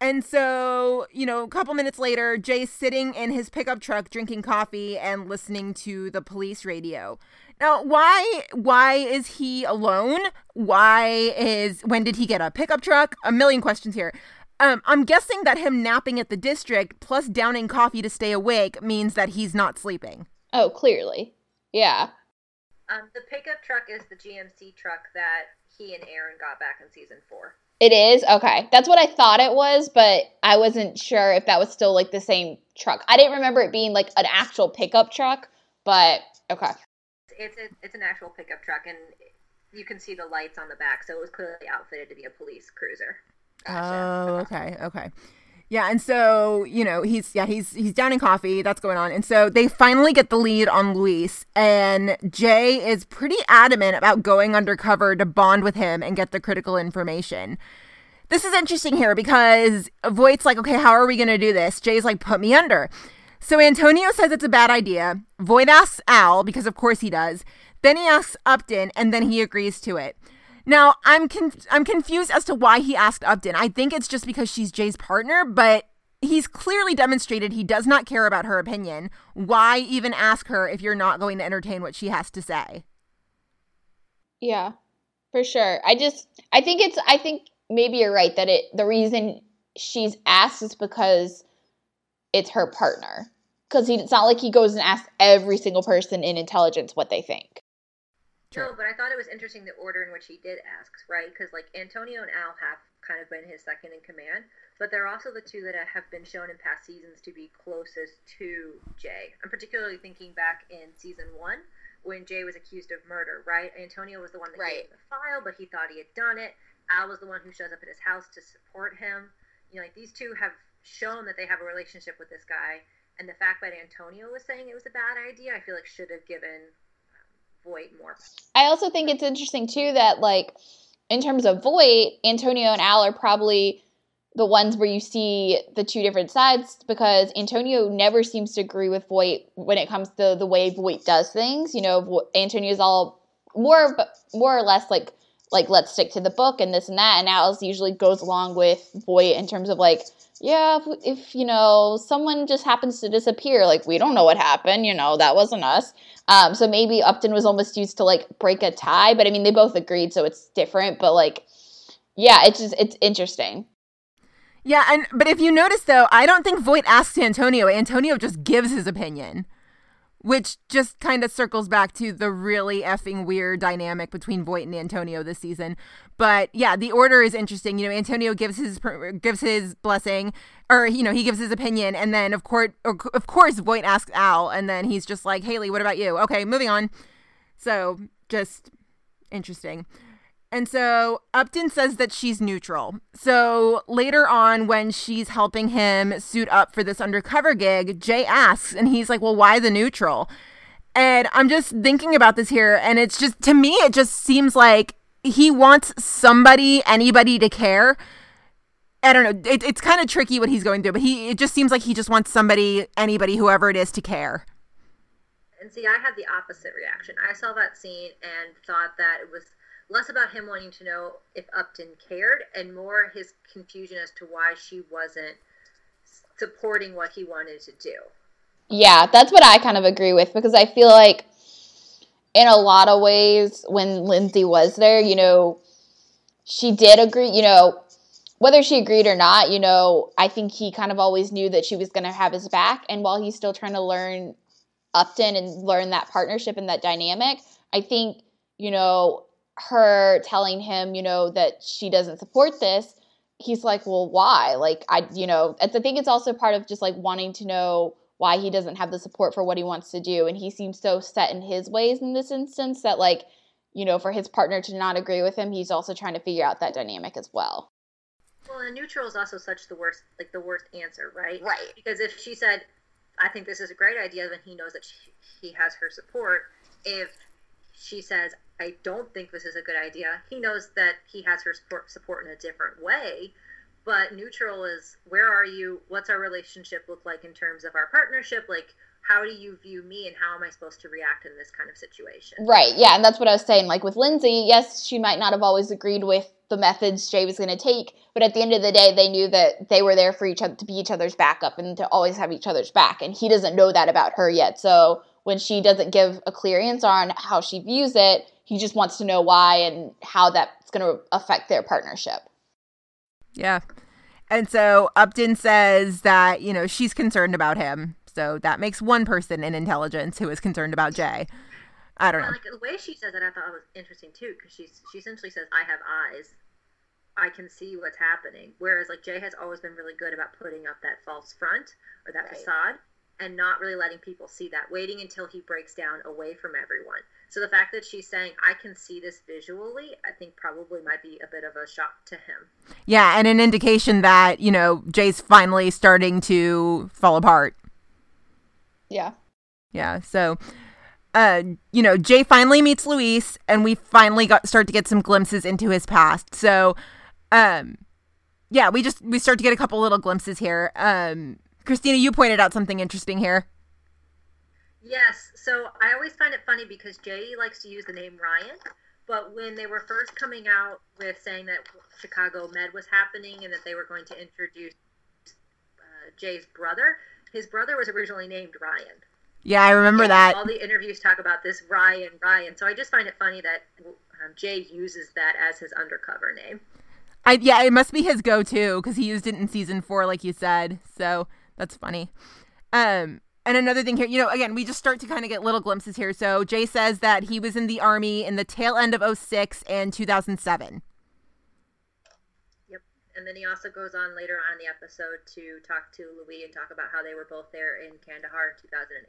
And so, you know, a couple minutes later, Jay's sitting in his pickup truck drinking coffee and listening to the police radio. Now, why why is he alone? Why is when did he get a pickup truck? A million questions here. Um, I'm guessing that him napping at the district plus downing coffee to stay awake means that he's not sleeping. Oh, clearly. Yeah. Um, the pickup truck is the GMC truck that he and Aaron got back in season four. It is? Okay. That's what I thought it was, but I wasn't sure if that was still like the same truck. I didn't remember it being like an actual pickup truck, but okay. It's a, it's an actual pickup truck, and you can see the lights on the back, so it was clearly outfitted to be a police cruiser. Oh, okay, okay. Yeah, and so, you know, he's yeah, he's he's down in coffee, that's going on. And so they finally get the lead on Luis and Jay is pretty adamant about going undercover to bond with him and get the critical information. This is interesting here because Voight's like, "Okay, how are we going to do this?" Jay's like, "Put me under." So Antonio says it's a bad idea. Voight asks Al because of course he does. Then he asks Upton and then he agrees to it. Now, I'm I'm confused as to why he asked Upton. I think it's just because she's Jay's partner, but he's clearly demonstrated he does not care about her opinion. Why even ask her if you're not going to entertain what she has to say? Yeah. For sure. I just I think it's I think maybe you're right that it the reason she's asked is because it's her partner. Because it's not like he goes and asks every single person in intelligence what they think. No, oh, but I thought it was interesting the order in which he did ask, right? Because like Antonio and Al have kind of been his second in command, but they're also the two that have been shown in past seasons to be closest to Jay. I'm particularly thinking back in season one when Jay was accused of murder, right? Antonio was the one that right. gave the file, but he thought he had done it. Al was the one who shows up at his house to support him. You know, like these two have shown that they have a relationship with this guy, and the fact that Antonio was saying it was a bad idea, I feel like should have given Voight more. I also think it's interesting too that like in terms of Voight, Antonio and Al are probably the ones where you see the two different sides because Antonio never seems to agree with Voight when it comes to the way Voight does things. You know, Antonio's all more more or less like like let's stick to the book and this and that, and Al usually goes along with Voight in terms of like yeah, if, if, you know someone just happens to disappear, like we don't know what happened, you know that wasn't us. Um, so maybe Upton was almost used to like break a tie, but I mean they both agreed, so it's different. But like, yeah, it's just it's interesting. Yeah, and but if you notice though, I don't think Voight asks Antonio. Antonio just gives his opinion which just kind of circles back to the really effing weird dynamic between Voight and Antonio this season. But yeah, the order is interesting. You know, Antonio gives his gives his blessing, or you know, he gives his opinion, and then of course, of course, Voight asks Al, and then he's just like, "Haley, what about you?" Okay, moving on. So just interesting. And so Upton says that she's neutral. So later on, when she's helping him suit up for this undercover gig, Jay asks, and he's like, Well, why the neutral? And I'm just thinking about this here, and it's just, to me, it just seems like he wants somebody, anybody to care. I don't know. It, it's kind of tricky what he's going through, but he it just seems like he just wants somebody, anybody, whoever it is, to care. And see, I had the opposite reaction. I saw that scene and thought that it was less about him wanting to know if Upton cared and more his confusion as to why she wasn't supporting what he wanted to do. Yeah, that's what I kind of agree with because I feel like in a lot of ways when Lindsay was there, you know, she did agree, you know, whether she agreed or not, you know, I think he kind of always knew that she was going to have his back and while he's still trying to learn Upton and learn that partnership and that dynamic, I think, you know, her telling him, you know, that she doesn't support this, he's like, well, why? Like, I, you know, I think it's also part of just like wanting to know why he doesn't have the support for what he wants to do. And he seems so set in his ways in this instance that, like, you know, for his partner to not agree with him, he's also trying to figure out that dynamic as well. Well, and neutral is also such the worst, like the worst answer, right? Right. Because if she said, "I think this is a great idea," then he knows that she, he has her support. If she says, I don't think this is a good idea. He knows that he has her support, support in a different way, but neutral is where are you? What's our relationship look like in terms of our partnership? Like, how do you view me and how am I supposed to react in this kind of situation? Right. Yeah, and that's what I was saying. Like with Lindsay, yes, she might not have always agreed with the methods Jay was going to take, but at the end of the day, they knew that they were there for each other to be each other's backup and to always have each other's back. And he doesn't know that about her yet. So when she doesn't give a clear answer on how she views it, he just wants to know why and how that's going to affect their partnership. Yeah. And so Upton says that, you know, she's concerned about him. So that makes one person in intelligence who is concerned about Jay. I don't know. Like the way she says it, I thought was interesting too, because she's she essentially says, "I have eyes, I can see what's happening." Whereas like Jay has always been really good about putting up that false front or that Right. facade, and not really letting people see that, waiting until he breaks down away from everyone. So the fact that she's saying, "I can see this visually," I think probably might be a bit of a shock to him. Yeah, and an indication that, you know, Jay's finally starting to fall apart. Yeah. Yeah, so uh you know, Jay finally meets Luis and we finally got start to get some glimpses into his past. So um yeah, we just we start to get a couple little glimpses here. Um Christina, you pointed out something interesting here. Yes. So I always find it funny because Jay likes to use the name Ryan, but when they were first coming out with saying that Chicago Med was happening and that they were going to introduce uh, Jay's brother, his brother was originally named Ryan. Yeah, I remember And that. All the interviews talk about this Ryan, Ryan. So I just find it funny that um, Jay uses that as his undercover name. I yeah, it must be his go-to cuz he used it in season 4 like you said. So that's funny. Um and another thing here, you know, again, we just start to kind of get little glimpses here. So Jay says that he was in the army in the tail end of 06 and 2007. Yep. And then he also goes on later on in the episode to talk to Luis and talk about how they were both there in Kandahar in 2008,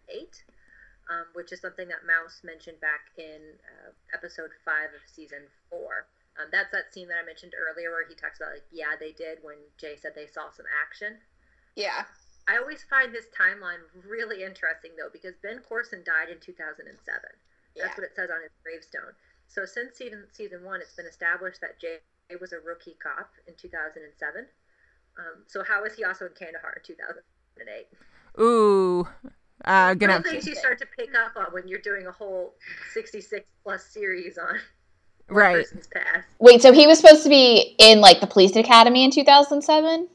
um, which is something that Mouse mentioned back in uh, episode five of season four. Um, that's that scene that I mentioned earlier where he talks about, like, yeah, they did when Jay said they saw some action. Yeah. I always find this timeline really interesting, though, because Ben Corson died in 2007. That's Yeah. what it says on his gravestone. So since season season one, it's been established that Jay was a rookie cop in 2007. Um, so how is he also in Kandahar in 2008? Ooh. Uh gonna Little things you start to pick up on when you're doing a whole 66 plus series on right. person's past. Wait, so he was supposed to be in like the police academy in 2007?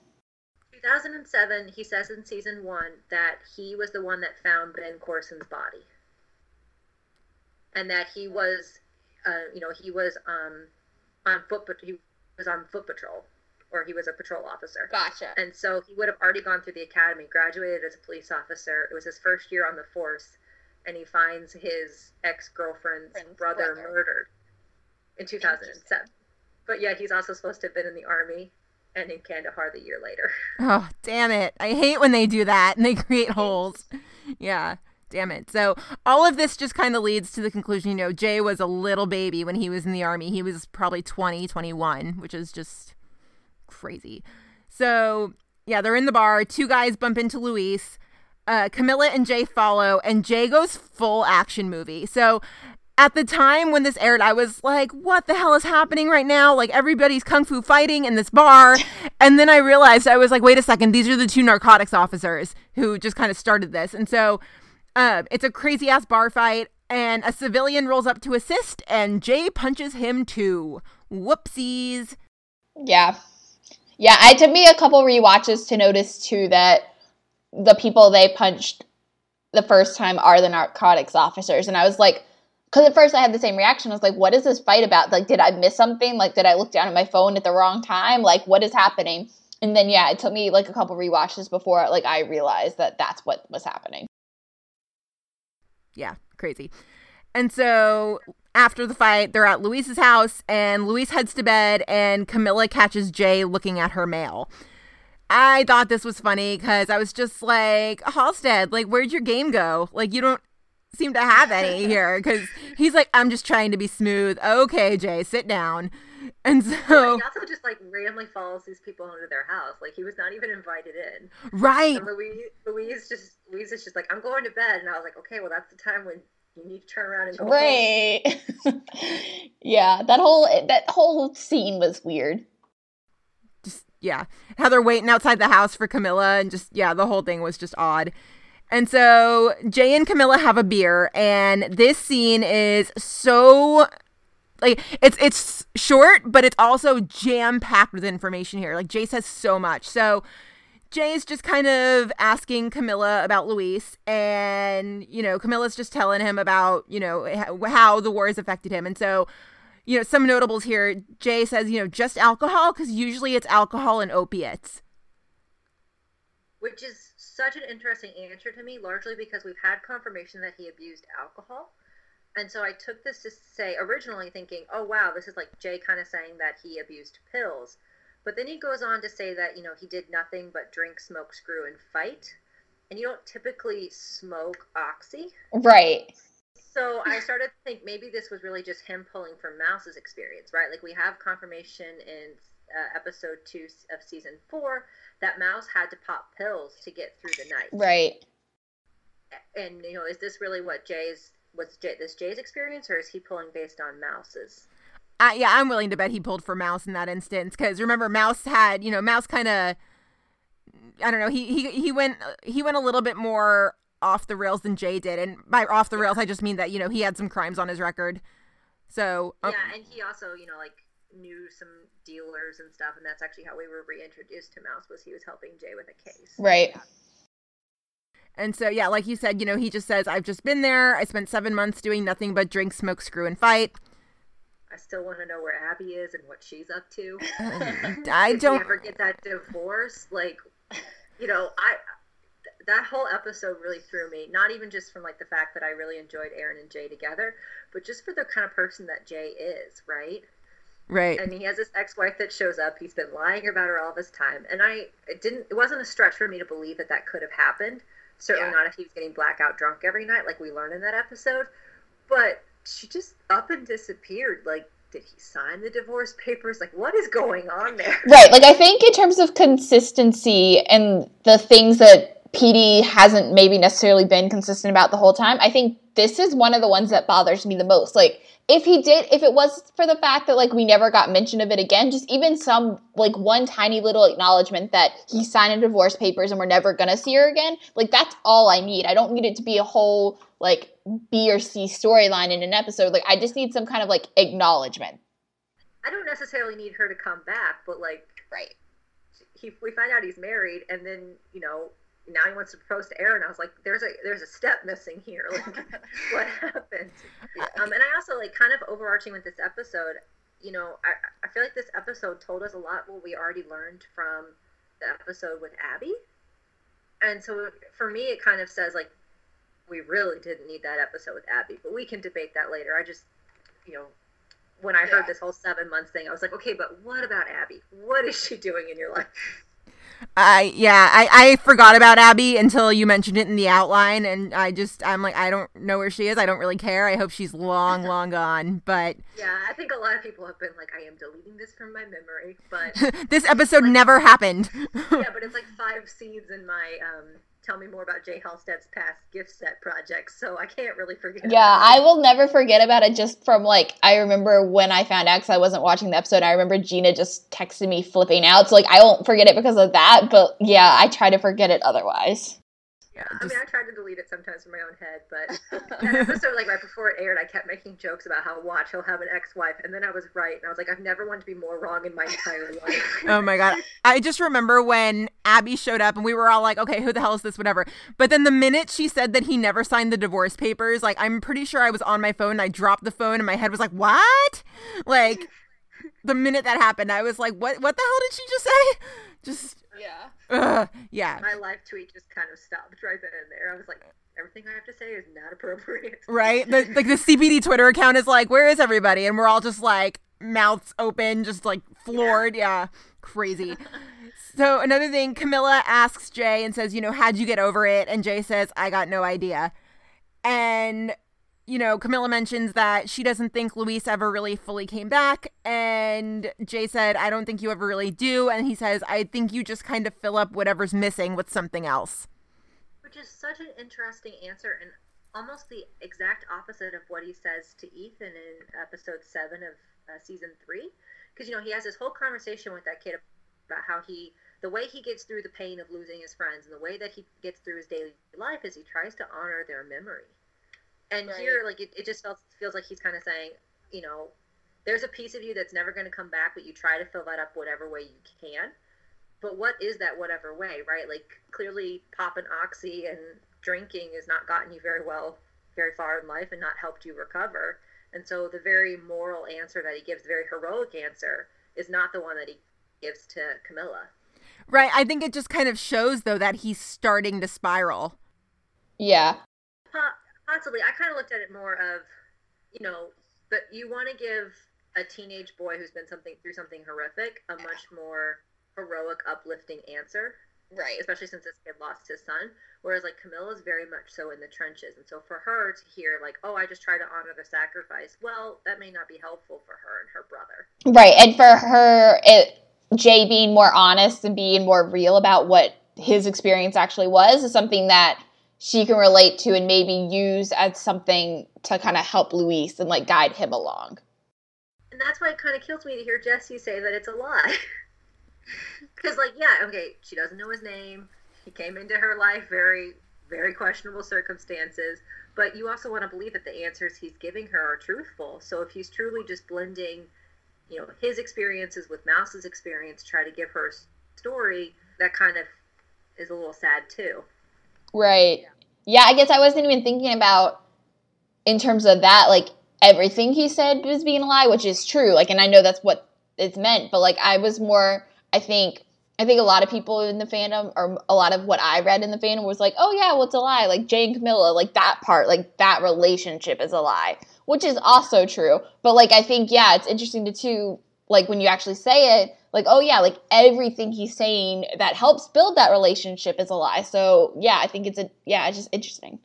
2007, he says in season one that he was the one that found Ben Corson's body, and that he was, uh, you know, he was um, on foot, he was on foot patrol, or he was a patrol officer. Gotcha. And so he would have already gone through the academy, graduated as a police officer. It was his first year on the force, and he finds his ex girlfriend's brother brother. murdered in 2007. But yeah, he's also supposed to have been in the army and in Kandahar the year later. Oh, damn it. I hate when they do that and they create holes. Yeah, damn it. So, all of this just kind of leads to the conclusion you know, Jay was a little baby when he was in the army. He was probably 20, 21, which is just crazy. So, yeah, they're in the bar. Two guys bump into Luis. Uh, Camilla and Jay follow, and Jay goes full action movie. So, at the time when this aired, I was like, what the hell is happening right now? Like, everybody's kung fu fighting in this bar. And then I realized, I was like, wait a second, these are the two narcotics officers who just kind of started this. And so uh, it's a crazy ass bar fight, and a civilian rolls up to assist, and Jay punches him too. Whoopsies. Yeah. Yeah, I- it took me a couple rewatches to notice too that the people they punched the first time are the narcotics officers. And I was like, because at first I had the same reaction. I was like, what is this fight about? Like, did I miss something? Like, did I look down at my phone at the wrong time? Like, what is happening? And then, yeah, it took me like a couple rewatches before like I realized that that's what was happening. Yeah, crazy. And so after the fight, they're at Luis's house, and Luis heads to bed, and Camilla catches Jay looking at her mail. I thought this was funny because I was just like, Halstead, like, where'd your game go? Like, you don't seem to have any here. Because he's like, I'm just trying to be smooth. Okay, Jay, sit down. And so, He also just like randomly follows these people into their house. Like he was not even invited in. right. And Luis, Luis just Luis is just like, I'm going to bed, and I was like, okay, well that's the time when you need to turn around and go. home. Right. yeah, that whole that whole scene was weird. just yeah how they're waiting outside the house for camilla and just yeah the whole thing was just odd And so Jay and Camilla have a beer, and this scene is so like it's it's short, but it's also jam packed with information here. Like Jay says so much. So Jay's just kind of asking Camilla about Luis, and you know Camilla's just telling him about you know how the war has affected him, and so you know some notables here. Jay says you know just alcohol because usually it's alcohol and opiates, which is such an interesting answer to me, largely because we've had confirmation that he abused alcohol. And so I took this to say, originally thinking, oh, wow, this is like Jay kind of saying that he abused pills. But then he goes on to say that, you know, he did nothing but drink, smoke, screw, and fight. And you don't typically smoke oxy. Right. So I started to think maybe this was really just him pulling from Mouse's experience, right? Like we have confirmation in uh, episode two of season four that Mouse had to pop pills to get through the night. Right. And you know, is this really what Jay's was Jay, this Jay's experience, or is he pulling based on Mouse's? Uh, yeah, I'm willing to bet he pulled for Mouse in that instance because remember, Mouse had you know Mouse kind of I don't know he he he went he went a little bit more off the rails than Jay did, and by off the rails I just mean that you know he had some crimes on his record. So um, yeah, and he also you know like knew some dealers and stuff, and that's actually how we were reintroduced to Mouse was he was helping Jay with a case. Right. And so yeah, like you said, you know, he just says, "I've just been there. I spent seven months doing nothing but drink, smoke, screw, and fight." I still want to know where Abby is and what she's up to. I don't ever get that divorce. Like, you know, I that whole episode really threw me. Not even just from like the fact that I really enjoyed Aaron and Jay together, but just for the kind of person that Jay is, right? Right. And he has this ex-wife that shows up. He's been lying about her all this time, and I it didn't. It wasn't a stretch for me to believe that that could have happened. Certainly yeah. not if he was getting blackout drunk every night, like we learned in that episode. But she just up and disappeared. Like, did he sign the divorce papers? Like, what is going on there? Right. Like, I think in terms of consistency and the things that PD hasn't maybe necessarily been consistent about the whole time, I think this is one of the ones that bothers me the most. Like, if he did if it was for the fact that like we never got mention of it again just even some like one tiny little acknowledgement that he signed a divorce papers and we're never gonna see her again like that's all i need. I don't need it to be a whole like b or c storyline in an episode. Like i just need some kind of like acknowledgement. I don't necessarily need her to come back but like right. he, we find out he's married and then you know now he wants to propose to Aaron. I was like, there's a there's a step missing here. Like, what happened? Um, and I also like kind of overarching with this episode. You know, I I feel like this episode told us a lot what we already learned from the episode with Abby. And so for me, it kind of says like we really didn't need that episode with Abby, but we can debate that later. I just, you know, when I heard yeah. this whole seven months thing, I was like, okay, but what about Abby? What is she doing in your life? I yeah, I, I forgot about Abby until you mentioned it in the outline, and I just I'm like I don't know where she is. I don't really care. I hope she's long, long gone. But yeah, I think a lot of people have been like, I am deleting this from my memory. But this episode like, never happened. yeah, but it's like five seeds in my um tell me more about Jay Halstead's past GIF set projects, so I can't really forget. Yeah, I will never forget about it just from like I remember when I found out because I wasn't watching the episode. I remember Gina just texted me flipping out, so like I won't forget it because of that. But yeah, I try to forget it otherwise. Yeah, I mean, I tried to delete it sometimes in my own head, but that episode, like right before it aired, I kept making jokes about how watch he'll have an ex-wife, and then I was right, and I was like, I've never wanted to be more wrong in my entire life. oh my god, I just remember when Abby showed up, and we were all like, okay, who the hell is this, whatever. But then the minute she said that he never signed the divorce papers, like I'm pretty sure I was on my phone, and I dropped the phone, and my head was like, what? Like the minute that happened, I was like, what? What the hell did she just say? Just yeah. Uh, yeah. My live tweet just kind of stopped right then and there. I was like, everything I have to say is not appropriate. Right? The, like the CPD Twitter account is like, where is everybody? And we're all just like mouths open, just like floored. Yeah. yeah. Crazy. so another thing, Camilla asks Jay and says, you know, how'd you get over it? And Jay says, I got no idea. And you know, Camilla mentions that she doesn't think Luis ever really fully came back. And Jay said, I don't think you ever really do. And he says, I think you just kind of fill up whatever's missing with something else. Which is such an interesting answer and almost the exact opposite of what he says to Ethan in episode seven of uh, season three. Because, you know, he has this whole conversation with that kid about how he the way he gets through the pain of losing his friends and the way that he gets through his daily life is he tries to honor their memory. And Right. here, like it, it just felt, feels like he's kind of saying, you know, there's a piece of you that's never going to come back, but you try to fill that up whatever way you can. But what is that whatever way, right? Like clearly, popping oxy and drinking has not gotten you very well, very far in life, and not helped you recover. And so the very moral answer that he gives, the very heroic answer, is not the one that he gives to Camilla. Right. I think it just kind of shows though that he's starting to spiral. Yeah. Po- Possibly, I kind of looked at it more of, you know, but you want to give a teenage boy who's been something through something horrific a much more heroic, uplifting answer. Right. especially since this kid lost his son. Whereas like Camilla is very much so in the trenches, and so for her to hear like, "Oh, I just try to honor the sacrifice," well, that may not be helpful for her and her brother. Right. And for her, it, Jay being more honest and being more real about what his experience actually was is something that she can relate to and maybe use as something to kind of help Luis and like guide him along. And that's why it kind of kills me to hear Jesse say that it's a lie. Because, like, yeah, okay, she doesn't know his name. He came into her life very, very questionable circumstances. But you also want to believe that the answers he's giving her are truthful. So if he's truly just blending, you know, his experiences with Mouse's experience, try to give her a story, that kind of is a little sad too. Right. Yeah, I guess I wasn't even thinking about in terms of that, like everything he said was being a lie, which is true. Like, and I know that's what it's meant, but like I was more, I think, I think a lot of people in the fandom, or a lot of what I read in the fandom was like, oh yeah, well it's a lie. Like Jay and Camilla, like that part, like that relationship is a lie, which is also true. But like I think, yeah, it's interesting to too, like when you actually say it, like oh yeah, like everything he's saying that helps build that relationship is a lie. So yeah, I think it's a yeah, it's just interesting.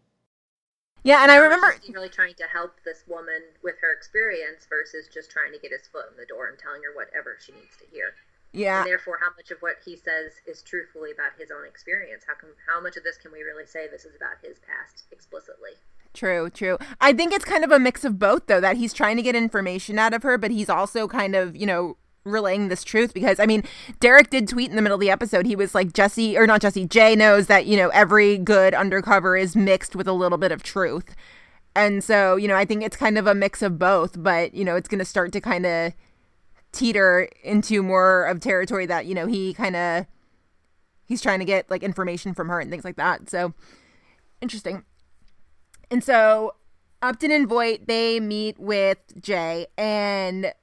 Yeah, and I remember He's really trying to help this woman with her experience versus just trying to get his foot in the door and telling her whatever she needs to hear. Yeah. and therefore how much of what he says is truthfully about his own experience how come how much of this can we really say this is about his past explicitly True, true. I think it's kind of a mix of both, though, that he's trying to get information out of her, but he's also kind of, you know, relaying this truth because, I mean, Derek did tweet in the middle of the episode. He was like, Jesse, or not Jesse, Jay knows that, you know, every good undercover is mixed with a little bit of truth. And so, you know, I think it's kind of a mix of both, but, you know, it's going to start to kind of teeter into more of territory that, you know, he kind of, he's trying to get like information from her and things like that. So, interesting. And so Upton and Voight they meet with Jay and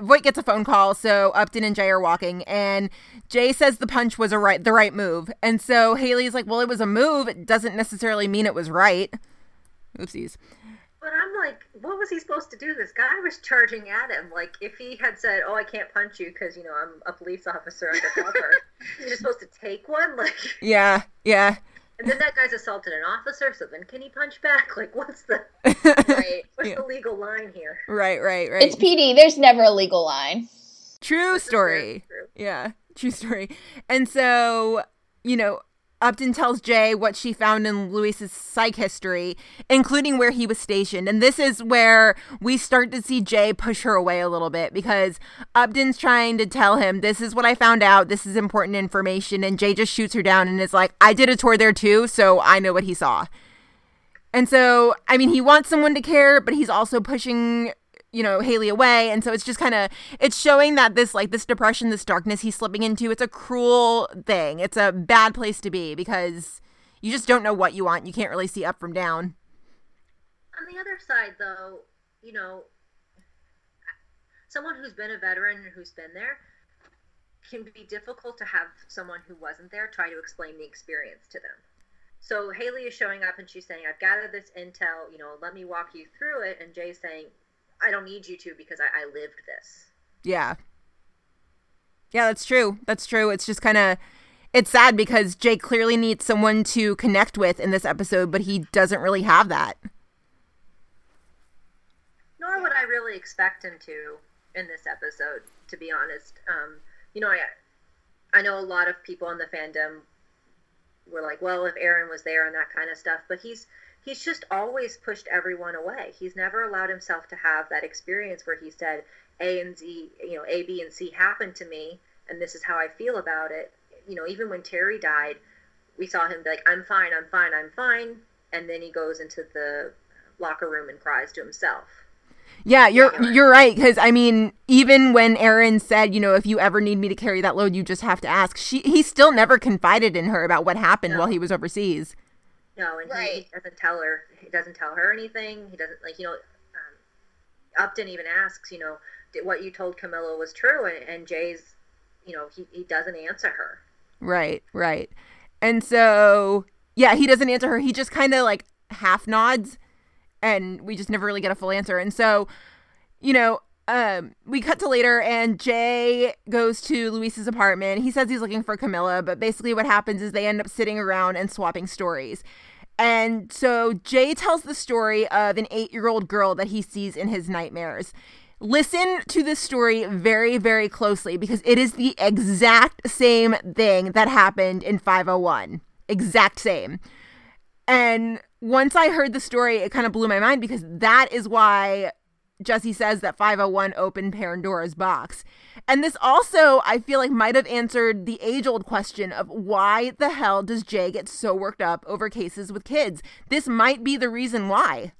Voight gets a phone call, so Upton and Jay are walking, and Jay says the punch was a right the right move. And so Haley's like, Well, it was a move, it doesn't necessarily mean it was right. Oopsies. but i'm like what was he supposed to do this guy was charging at him like if he had said oh i can't punch you because you know i'm a police officer undercover you're just supposed to take one like Yeah, yeah. And then that guy's assaulted an officer so then can he punch back like what's the Right. what's Yeah. the legal line here right, right, right. It's PD. There's never a legal line. True This is very story. true. Yeah, true story. And so, you know, Upton tells Jay what she found in Luis's psych history, including where he was stationed. And this is where we start to see Jay push her away a little bit because Upton's trying to tell him, This is what I found out. This is important information. And Jay just shoots her down and is like, I did a tour there too, so I know what he saw. And so, I mean, he wants someone to care, but he's also pushing, you know, Haley away. And so it's just kind of, it's showing that this, like, this depression, this darkness he's slipping into, it's a cruel thing. It's a bad place to be because you just don't know what you want. You can't really see up from down. on the other side though you know someone who's been a veteran who's been there can be difficult to have someone who wasn't there try to explain the experience to them so haley is showing up and she's saying i've gathered this intel you know let me walk you through it and jay's saying i don't need you to because i, I lived this Yeah. Yeah, that's true. That's true. It's just kind of, it's sad because Jay clearly needs someone to connect with in this episode, but he doesn't really have that. nor would I really expect him to in this episode, to be honest. Um, you know, I I know a lot of people in the fandom were like, well, if Aaron was there and that kind of stuff, but he's he's just always pushed everyone away. He's never allowed himself to have that experience where he said A and Z, you know, A, B, and C happened to me, and this is how I feel about it. You know, even when Terry died, we saw him be like, I'm fine, I'm fine, I'm fine. And then he goes into the locker room and cries to himself. Yeah, you're you're right because I mean, even when Aaron said, you know, if you ever need me to carry that load, you just have to ask. She he still never confided in her about what happened no. while he was overseas. No, and right. he doesn't tell her. He doesn't tell her anything. He doesn't like you know. Um, Upton even asks, you know, what you told Camilla was true, and, and Jay's, you know, he he doesn't answer her. Right, right, and so yeah, he doesn't answer her. He just kind of like half nods and we just never really get a full answer. And so, you know, um, we cut to later, and Jay goes to Luis's apartment. He says he's looking for Camilla, but basically, what happens is they end up sitting around and swapping stories. And so Jay tells the story of an eight year old girl that he sees in his nightmares. Listen to this story very, very closely because it is the exact same thing that happened in 501. Exact same. And once I heard the story, it kind of blew my mind because that is why Jesse says that 501 opened Pandora's box. And this also, I feel like, might have answered the age old question of why the hell does Jay get so worked up over cases with kids? This might be the reason why.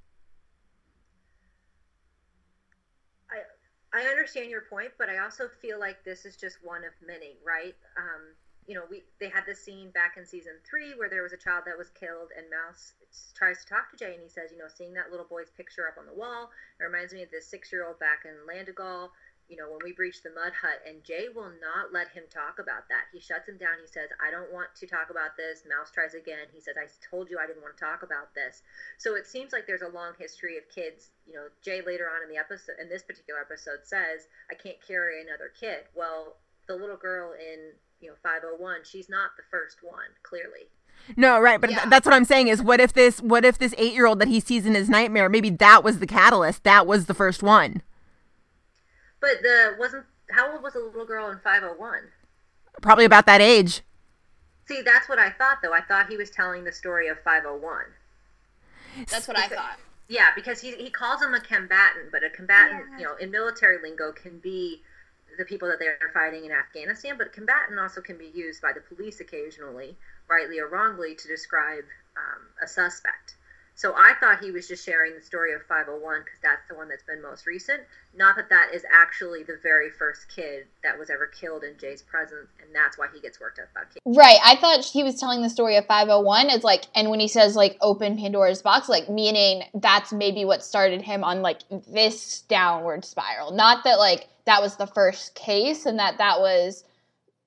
I, understand your point, but I also feel like this is just one of many, right? Um, you know, we they had this scene back in season three where there was a child that was killed, and Mouse tries to talk to Jay, and he says, you know, seeing that little boy's picture up on the wall, it reminds me of this six-year-old back in Landigall. You know, when we breached the mud hut, and Jay will not let him talk about that. He shuts him down. He says, I don't want to talk about this. Mouse tries again. He says, I told you I didn't want to talk about this. So it seems like there's a long history of kids. You know, Jay later on in the episode, in this particular episode, says, I can't carry another kid. Well, the little girl in you know 501 she's not the first one clearly. No right but yeah. th- that's what i'm saying is what if this what if this eight year old that he sees in his nightmare maybe that was the catalyst that was the first one. But the wasn't how old was the little girl in 501 probably about that age. See that's what i thought though. I thought he was telling the story of 501 that's what i thought. yeah because he, he calls him a combatant but a combatant yeah. you know in military lingo can be the people that they are fighting in Afghanistan, but combatant also can be used by the police occasionally, rightly or wrongly, to describe um, a suspect. So I thought he was just sharing the story of 501 because that's the one that's been most recent. Not that that is actually the very first kid that was ever killed in Jay's presence, and that's why he gets worked up about kids. Right. I thought he was telling the story of 501 as like, and when he says like open Pandora's box, like meaning that's maybe what started him on like this downward spiral. Not that like that was the first case and that that was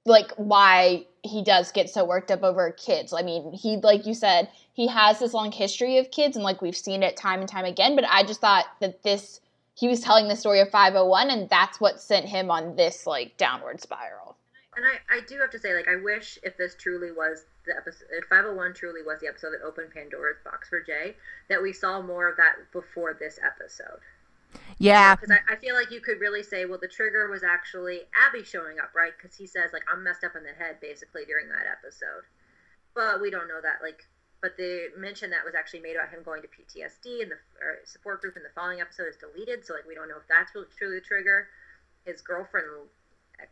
like why he does get so worked up over kids. I mean, he like you said, he has this long history of kids and like we've seen it time and time again, but I just thought that this he was telling the story of 501 and that's what sent him on this like downward spiral. And I, I do have to say, like, I wish if this truly was the episode, if 501 truly was the episode that opened Pandora's box for Jay, that we saw more of that before this episode. Yeah. Because I, I, feel like you could really say, well, the trigger was actually Abby showing up, right? Because he says, like, I'm messed up in the head, basically, during that episode. But we don't know that. Like, but the mention that was actually made about him going to PTSD and the support group in the following episode is deleted. So, like, we don't know if that's really, truly the trigger. His girlfriend,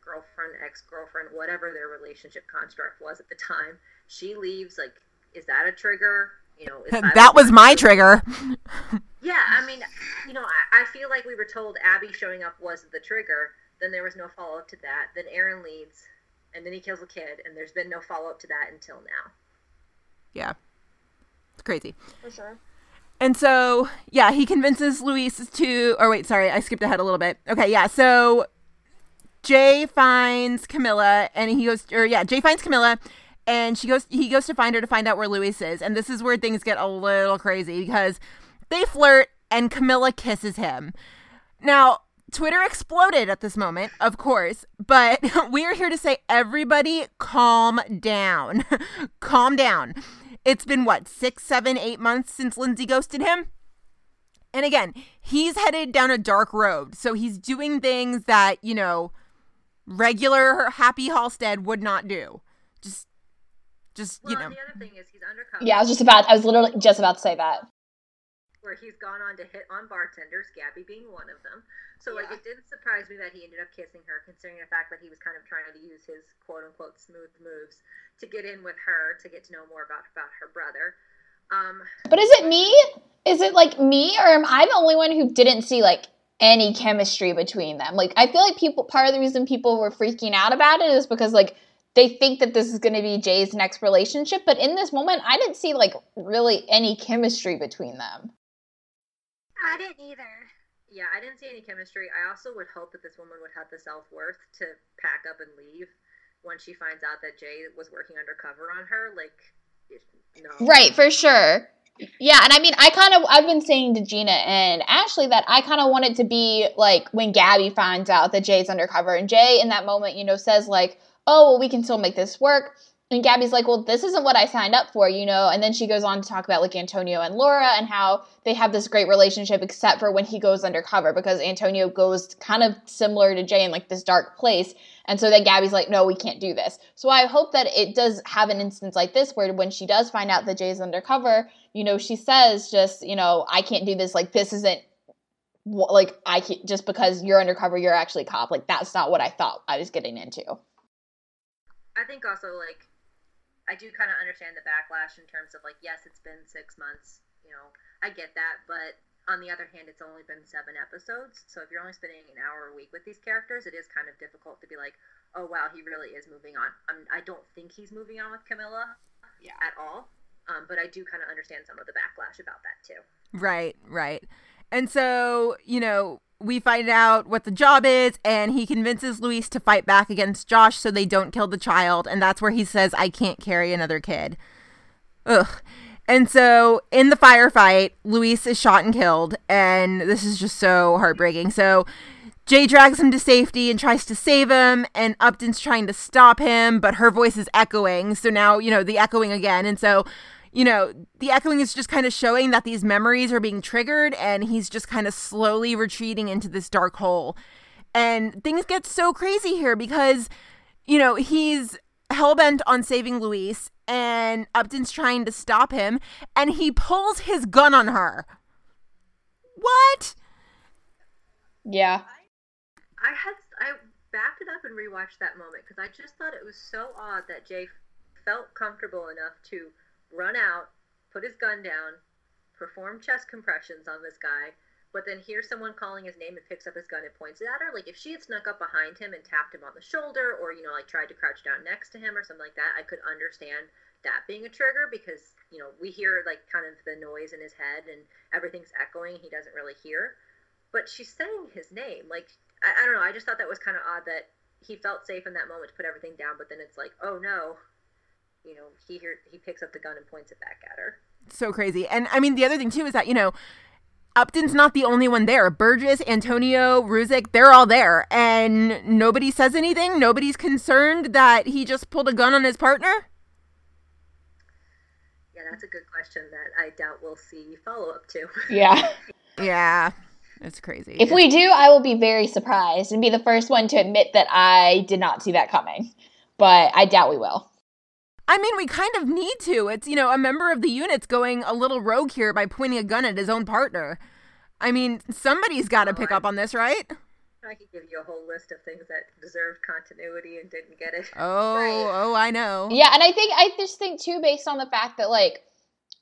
girlfriend, ex girlfriend, whatever their relationship construct was at the time, she leaves. Like, is that a trigger? You know, that was my trigger. yeah, I mean, you know, I, I feel like we were told Abby showing up was the trigger. Then there was no follow up to that. Then Aaron leaves, and then he kills a kid, and there's been no follow up to that until now. Yeah, it's crazy. For sure. And so, yeah, he convinces Luis to. Or wait, sorry, I skipped ahead a little bit. Okay, yeah, so Jay finds Camilla, and he goes, or yeah, Jay finds Camilla, and she goes he goes to find her to find out where Luis is. And this is where things get a little crazy because they flirt and Camilla kisses him. Now, Twitter exploded at this moment, of course, but we are here to say everybody calm down. calm down. It's been what, six, seven, eight months since Lindsay ghosted him? And again, he's headed down a dark road. So he's doing things that, you know, regular Happy Halstead would not do. Just just well, you know. The other thing is he's undercover. Yeah, I was just about. I was literally just about to say that. Where he's gone on to hit on bartenders, Gabby being one of them. So like it didn't surprise me that he ended up kissing her, considering the fact that he was kind of trying to use his quote unquote smooth moves to get in with her to get to know more about about her brother. Um, But is it me? Is it like me, or am I the only one who didn't see like any chemistry between them? Like, I feel like people. Part of the reason people were freaking out about it is because like they think that this is going to be Jay's next relationship. But in this moment, I didn't see like really any chemistry between them. I didn't either. yeah, I didn't see any chemistry. I also would hope that this woman would have the self worth to pack up and leave when she finds out that Jay was working undercover on her. Like, no, Right, for sure. Yeah, and I mean, I kind of I've been saying to Gina and Ashley that I kind of want it to be like when Gabby finds out that Jay's undercover, and Jay in that moment, you know, says like, "Oh, well, we can still make this work." And Gabby's like, "Well, this isn't what I signed up for," you know. And then she goes on to talk about like Antonio and Laura and how they have this great relationship, except for when he goes undercover because Antonio goes kind of similar to Jay in like this dark place. And so then Gabby's like, no, we can't do this. So I hope that it does have an instance like this where when she does find out that Jay's undercover, you know, she says just, you know, I can't do this. Like, this isn't like I can't just because you're undercover, you're actually a cop. Like, that's not what I thought I was getting into. I think also like I do kind of understand the backlash in terms of like yes, it's been six months. You know, I get that, but on the other hand, it's only been seven episodes. So if you're only spending an hour a week with these characters, it is kind of difficult to be like, oh wow, he really is moving on. I'm, I don't think he's moving on with Camilla Yeah. at all. Um, but I do kind of understand some of the backlash about that too. Right, right. And so, you know, we find out what the job is, and he convinces Luis to fight back against Josh so they don't kill the child. And that's where he says, I can't carry another kid. Ugh. And so in the firefight, Luis is shot and killed. And this is just so heartbreaking. So Jay drags him to safety and tries to save him, and Upton's trying to stop him, but her voice is echoing. So now, you know, the echoing again. And so, you know, the echoing is just kind of showing that these memories are being triggered, and he's just kind of slowly retreating into this dark hole. And things get so crazy here because, you know, he's hellbent on saving Luis, and Upton's trying to stop him, and he pulls his gun on her. What? Yeah. I had I backed it up and rewatched that moment because I just thought it was so odd that Jay felt comfortable enough to run out, put his gun down, perform chest compressions on this guy, but then hears someone calling his name and picks up his gun and points it at her. Like if she had snuck up behind him and tapped him on the shoulder, or you know like tried to crouch down next to him or something like that, I could understand that being a trigger because you know we hear like kind of the noise in his head and everything's echoing. He doesn't really hear but she's saying his name. Like I, I don't know. I just thought that was kind of odd that he felt safe in that moment to put everything down, but then it's like, oh no, you know, he hear, he picks up the gun and points it back at her. so crazy. And I mean, the other thing too is that you know, Upton's not the only one there. Burgess, Antonio, Ruzek, they're all there, and nobody says anything. Nobody's concerned that he just pulled a gun on his partner. Yeah, that's a good question that I doubt we'll see follow up to. Yeah. Yeah, it's crazy. If we do, I will be very surprised and be the first one to admit that I did not see that coming. But I doubt we will. I mean, we kind of need to. It's you know, a member of the unit's going a little rogue here by pointing a gun at his own partner. I mean, somebody's got to pick up on this, right? I could give you a whole list of things that deserved continuity and didn't get it. Oh, Right. oh, I know. Yeah, and I think I just think too, based on the fact that like,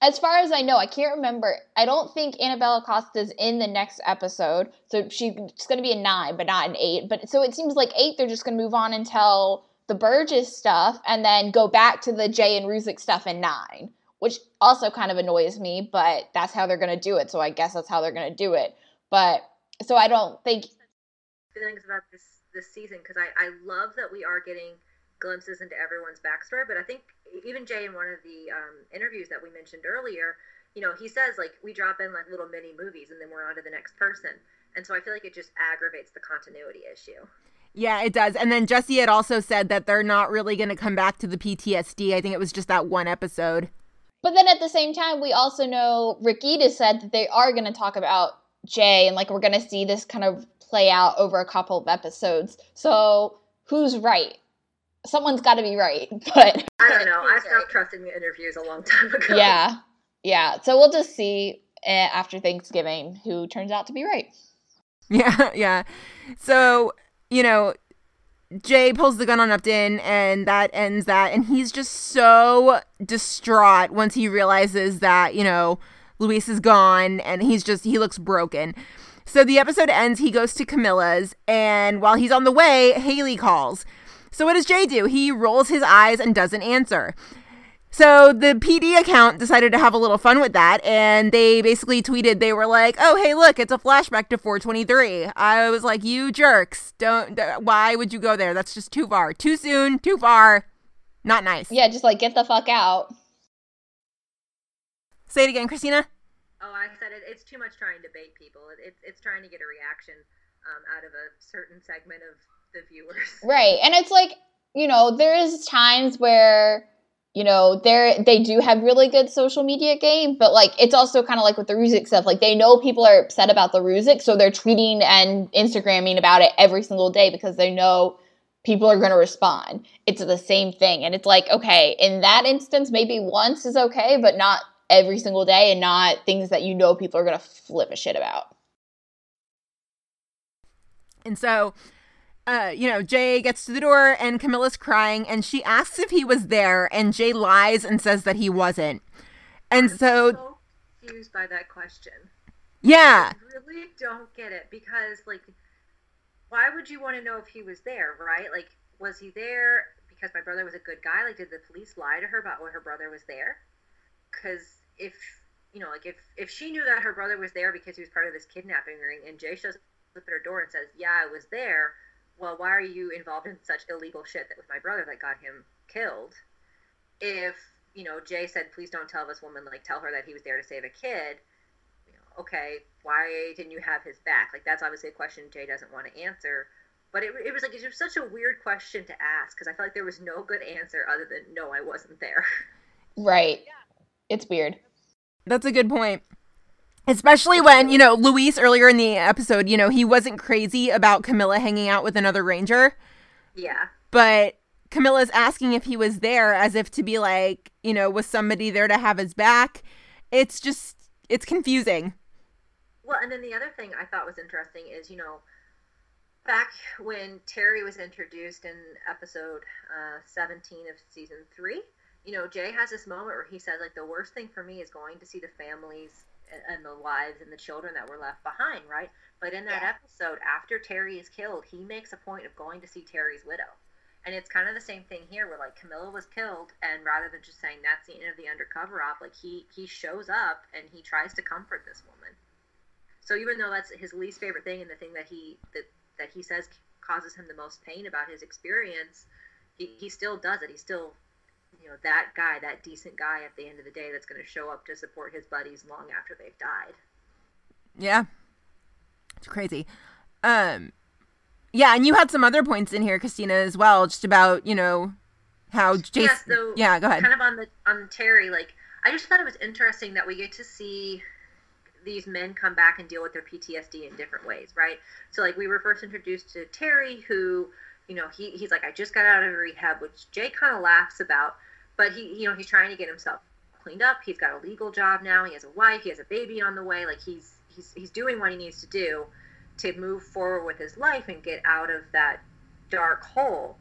as far as I know, I can't remember. I don't think Annabella Costa's in the next episode, so she's going to be a nine, but not an eight. But so it seems like eight, they're just going to move on until the Burgess stuff, and then go back to the Jay and Ruzek stuff in nine, which also kind of annoys me. But that's how they're going to do it, so I guess that's how they're going to do it. But so I don't think feelings about this this season because I, I love that we are getting glimpses into everyone's backstory but i think even jay in one of the um, interviews that we mentioned earlier you know he says like we drop in like little mini movies and then we're on to the next person and so i feel like it just aggravates the continuity issue Yeah, it does. And then Jesse had also said that they're not really going to come back to the PTSD. I think it was just that one episode. But then at the same time, we also know Rick Edis said that they are going to talk about Jay and like we're going to see this kind of play out over a couple of episodes. So who's right? Someone's got to be right. But i don't know i stopped trusting the interviews a long time ago yeah, yeah. So we'll just see. eh, after Thanksgiving, who turns out to be right. Yeah, yeah. So, you know, Jay pulls the gun on Upton and that ends that. And he's just so distraught once he realizes that, you know, Luis is gone and he's just, he looks broken. So the episode ends, he goes to Camilla's, and while he's on the way, Haley calls. So what does Jay do? He rolls his eyes and doesn't answer. So the PD account decided to have a little fun with that, and they basically tweeted they were like, "Oh, hey, look, it's a flashback to 423." I was like, "You jerks! Don't. Why would you go there? That's just too far. Too soon. Too far. Not nice." Yeah, just like get the fuck out. Say it again, Christina. Oh, I said it. It's too much trying to bait people. It's it's trying to get a reaction um, out of a certain segment of the viewers. Right, and it's like you know, there's times where you know they're they do have really good social media game but like it's also kind of like with the Ruzek stuff like they know people are upset about the Ruzek so they're tweeting and instagramming about it every single day because they know people are going to respond. It's the same thing and it's like okay in that instance maybe once is okay but not every single day and not things that you know people are going to flip a shit about. And so uh, you know, Jay gets to the door and Camilla's crying and she asks if he was there and Jay lies and says that he wasn't. And I'm so, so confused by that question. yeah. I really don't get it because like why would you want to know if he was there, right? Like was he there because my brother was a good guy? Like did the police lie to her about what her brother was there? Cuz if you know, like if if she knew that her brother was there because he was part of this kidnapping ring and Jay shows up at her door and says, "Yeah, I was there." Well, why are you involved in such illegal shit that with my brother that got him killed? If you know, Jay said, "Please don't tell this woman. Like, tell her that he was there to save a kid." You know, okay, why didn't you have his back? Like, that's obviously a question Jay doesn't want to answer. But it, it was like it was such a weird question to ask because I felt like there was no good answer other than no, I wasn't there. right it's weird That's a good point. Especially when, you know, Luis earlier in the episode, you know, he wasn't crazy about Camilla hanging out with another ranger, yeah. but Camilla's asking if he was there as if to be like, you know, was somebody there to have his back? It's just, it's confusing. Well, and then the other thing I thought was interesting is, you know, back when Terry was introduced in episode uh, 17 of season three, you know, Jay has this moment where he says, like, the worst thing for me is going to see the families and- the wives and the children that were left behind, right? But in that Yeah. episode, after Terry is killed, he makes a point of going to see Terry's widow. And it's kind of the same thing here, where like Camilla was killed, and rather than just saying that's the end of the undercover op, like he he shows up and he tries to comfort this woman. So even though that's his least favorite thing and the thing that he that that he says causes him the most pain about his experience, he, he still does it. He's still you know that guy, that decent guy at the end of the day that's going to show up to support his buddies long after they've died. Yeah. It's crazy. Um yeah, and you had some other points in here, Christina, as well, just about, you know, how Jason yeah, so Yeah, go ahead. kind of on the on Terry, like I just thought it was interesting that we get to see these men come back and deal with their PTSD in different ways, right? So like we were first introduced to Terry, who you know he he's like I just got out of rehab, which Jay kind of laughs about, but he you know he's trying to get himself cleaned up. He's got a legal job now. He has a wife. He has a baby on the way. Like he's he's he's doing what he needs to do to move forward with his life and get out of that dark hole.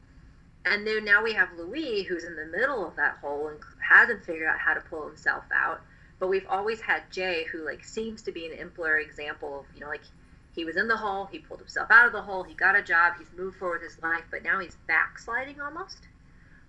And then now we have Luis, who's in the middle of that hole and hasn't figured out how to pull himself out. But we've always had Jay, who like seems to be an exemplar example of, you know, like he was in the hole, he pulled himself out of the hole, he got a job, he's moved forward with his life, but now he's backsliding almost.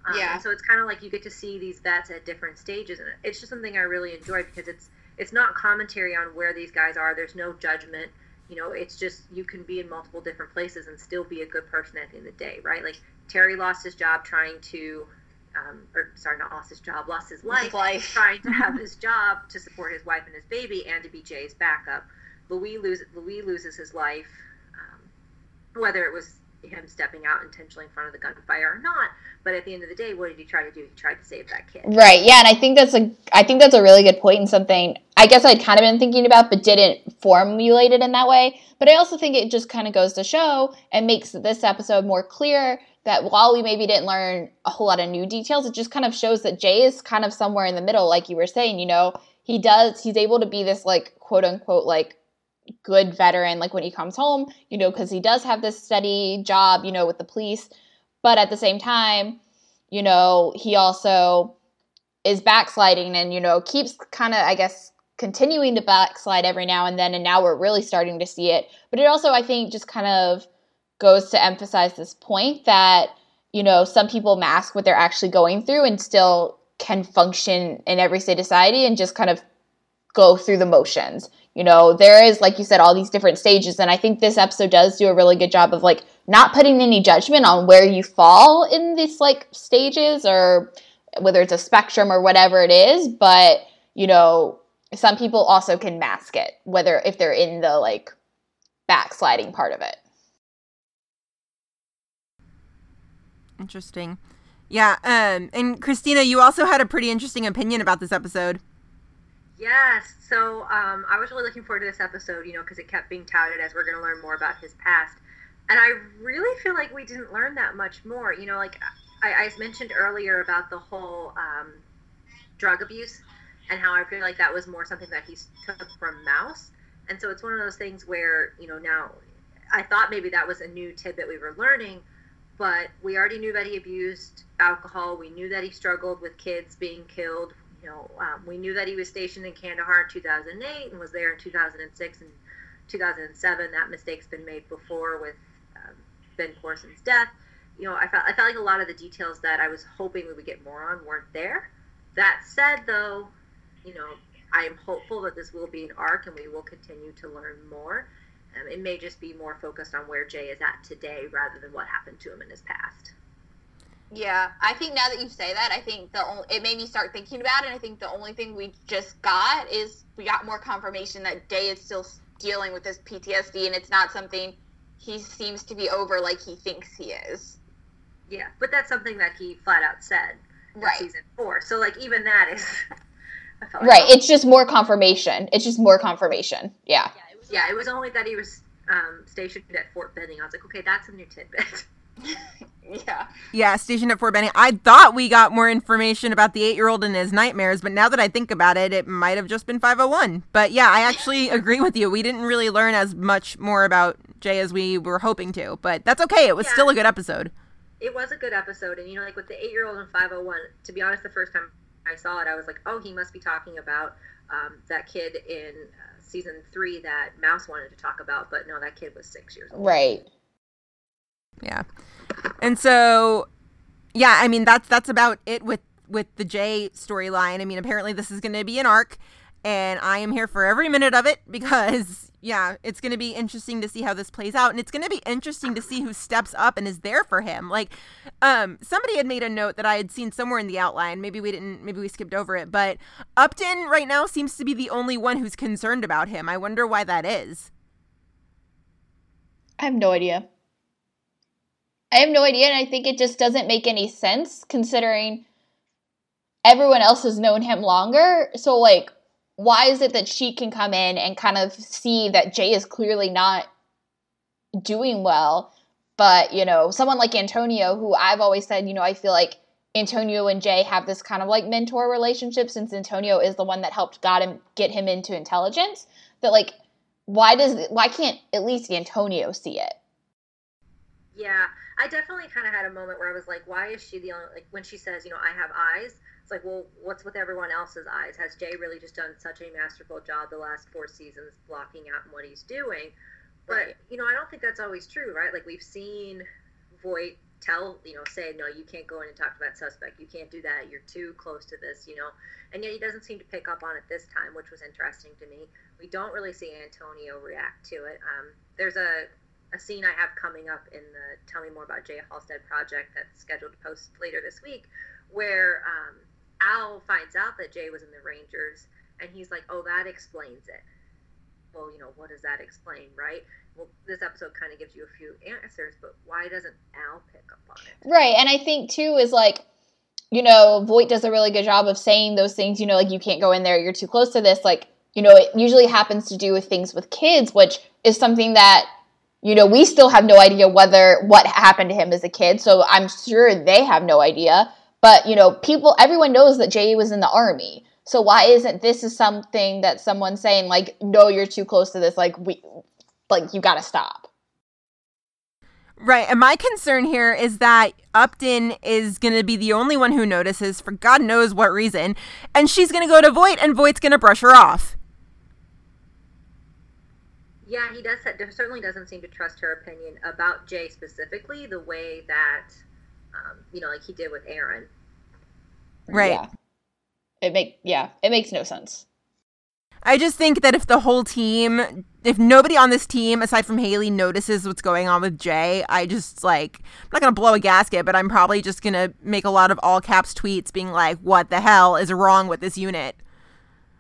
Um, Yeah. So it's kind of like you get to see these vets at different stages, and it's just something I really enjoy because it's it's not commentary on where these guys are. There's no judgment. You know, it's just you can be in multiple different places and still be a good person at the end of the day, right? Like Terry lost his job trying to, um, or sorry, not lost his job, lost his life, life. trying to have his job to support his wife and his baby and to be Jay's backup. Luis loses Luis loses his life, um, whether it was him stepping out intentionally in front of the gunfire or not. But at the end of the day, what did he try to do? He tried to save that kid. Right. Yeah, and I think that's a I think that's a really good point and something I guess I'd kind of been thinking about but didn't formulate it in that way. But I also think it just kind of goes to show and makes this episode more clear that while we maybe didn't learn a whole lot of new details, it just kind of shows that Jay is kind of somewhere in the middle like you were saying, you know, he does he's able to be this like quote unquote like good veteran like when he comes home you know because he does have this steady job you know with the police. But at the same time you know he also is backsliding and you know keeps kind of i guess continuing to backslide every now and then and now we're really starting to see it. But it also i think just kind of goes to emphasize this point that you know some people mask what they're actually going through and still can function in everyday society and just kind of go through the motions you know there is like you said all these different stages and i think this episode does do a really good job of like not putting any judgment on where you fall in these like stages or whether it's a spectrum or whatever it is but you know some people also can mask it whether if they're in the like backsliding part of it. Interesting. Yeah um and christina you also had a pretty interesting opinion about this episode Yes. So um, I was really looking forward to this episode, you know, because it kept being touted as we're going to learn more about his past. And I really feel like we didn't learn that much more. You know, like I, I mentioned earlier about the whole um, drug abuse and how I feel like that was more something that he took from Mouse. And so it's one of those things where, you know, now I thought maybe that was a new tidbit we were learning, but we already knew that he abused alcohol. We knew that he struggled with kids being killed you know, um, we knew that he was stationed in Kandahar in 2008 and was there in 2006 and 2007. That mistake's been made before with um, Ben Corson's death. You know, I felt I felt like a lot of the details that I was hoping we would get more on weren't there. That said, though, you know, I am hopeful that this will be an arc and we will continue to learn more. Um, it may just be more focused on where Jay is at today rather than what happened to him in his past. Yeah, I think now that you say that, I think the only, it made me start thinking about it. And I think the only thing we just got is we got more confirmation that Jay is still dealing with this PTSD, and it's not something he seems to be over like he thinks he is. Yeah, but that's something that he flat out said in right. season four. So like even that is like right. It's just more confirmation. It's just more confirmation. Yeah. Yeah, it was, yeah, it was only that he was um, stationed at Fort Benning. I was like, okay, that's a new tidbit. yeah. Yeah, stationed at Fort Benning. I thought we got more information about the eight year old and his nightmares, but now that I think about it, it might have just been 501. But yeah, I actually agree with you. We didn't really learn as much more about Jay as we were hoping to, but that's okay. It was yeah. still a good episode. It was a good episode. And, you know, like with the eight year old and 501, to be honest, the first time I saw it, I was like, oh, he must be talking about um, that kid in uh, season three that Mouse wanted to talk about. But no, that kid was six years old. Right. Yeah. And so yeah, I mean that's that's about it with with the Jay storyline. I mean, apparently this is going to be an arc and I am here for every minute of it because yeah, it's going to be interesting to see how this plays out and it's going to be interesting to see who steps up and is there for him. Like um somebody had made a note that I had seen somewhere in the outline. Maybe we didn't maybe we skipped over it, but Upton right now seems to be the only one who's concerned about him. I wonder why that is. I have no idea. I have no idea, and I think it just doesn't make any sense considering everyone else has known him longer. So, like, why is it that she can come in and kind of see that Jay is clearly not doing well? But, you know, someone like Antonio, who I've always said, you know, I feel like Antonio and Jay have this kind of like mentor relationship since Antonio is the one that helped got him get him into intelligence. That like why does why can't at least Antonio see it? Yeah, I definitely kind of had a moment where I was like, why is she the only, like, when she says, you know, I have eyes, it's like, well, what's with everyone else's eyes? Has Jay really just done such a masterful job the last four seasons blocking out what he's doing? But, you know, I don't think that's always true, right? Like, we've seen Voight tell, you know, say, no, you can't go in and talk to that suspect. You can't do that. You're too close to this, you know. And yet he doesn't seem to pick up on it this time, which was interesting to me. We don't really see Antonio react to it. Um, there's a a scene I have coming up in the Tell Me More About Jay Halstead project that's scheduled to post later this week, where um, Al finds out that Jay was in the Rangers, and he's like, "Oh, that explains it." Well, you know, what does that explain, right? Well, this episode kind of gives you a few answers, but why doesn't Al pick up on it? Right, and I think too is like you know, Voight does a really good job of saying those things, you know, like you can't go in there, you're too close to this. Like, you know, it usually happens to do with things with kids, which is something that you know, we still have no idea whether what happened to him as a kid. So I'm sure they have no idea. But, you know, people, everyone knows that Jay was in the army. So why isn't this is something that someone's saying like, no, you're too close to this. Like we, like you got to stop. Right. And my concern here is that Upton is going to be the only one who notices for God knows what reason. And she's going to go to Voight and Voight's going to brush her off. Yeah, he does. Certainly doesn't seem to trust her opinion about Jay specifically the way that, um, you know, like he did with Erin. Right. Yeah. It make yeah, it makes no sense. I just think that if the whole team, if nobody on this team aside from Haley notices what's going on with Jay, I just like, I'm not going to blow a gasket, but I'm probably just going to make a lot of all caps tweets being like, what the hell is wrong with this unit?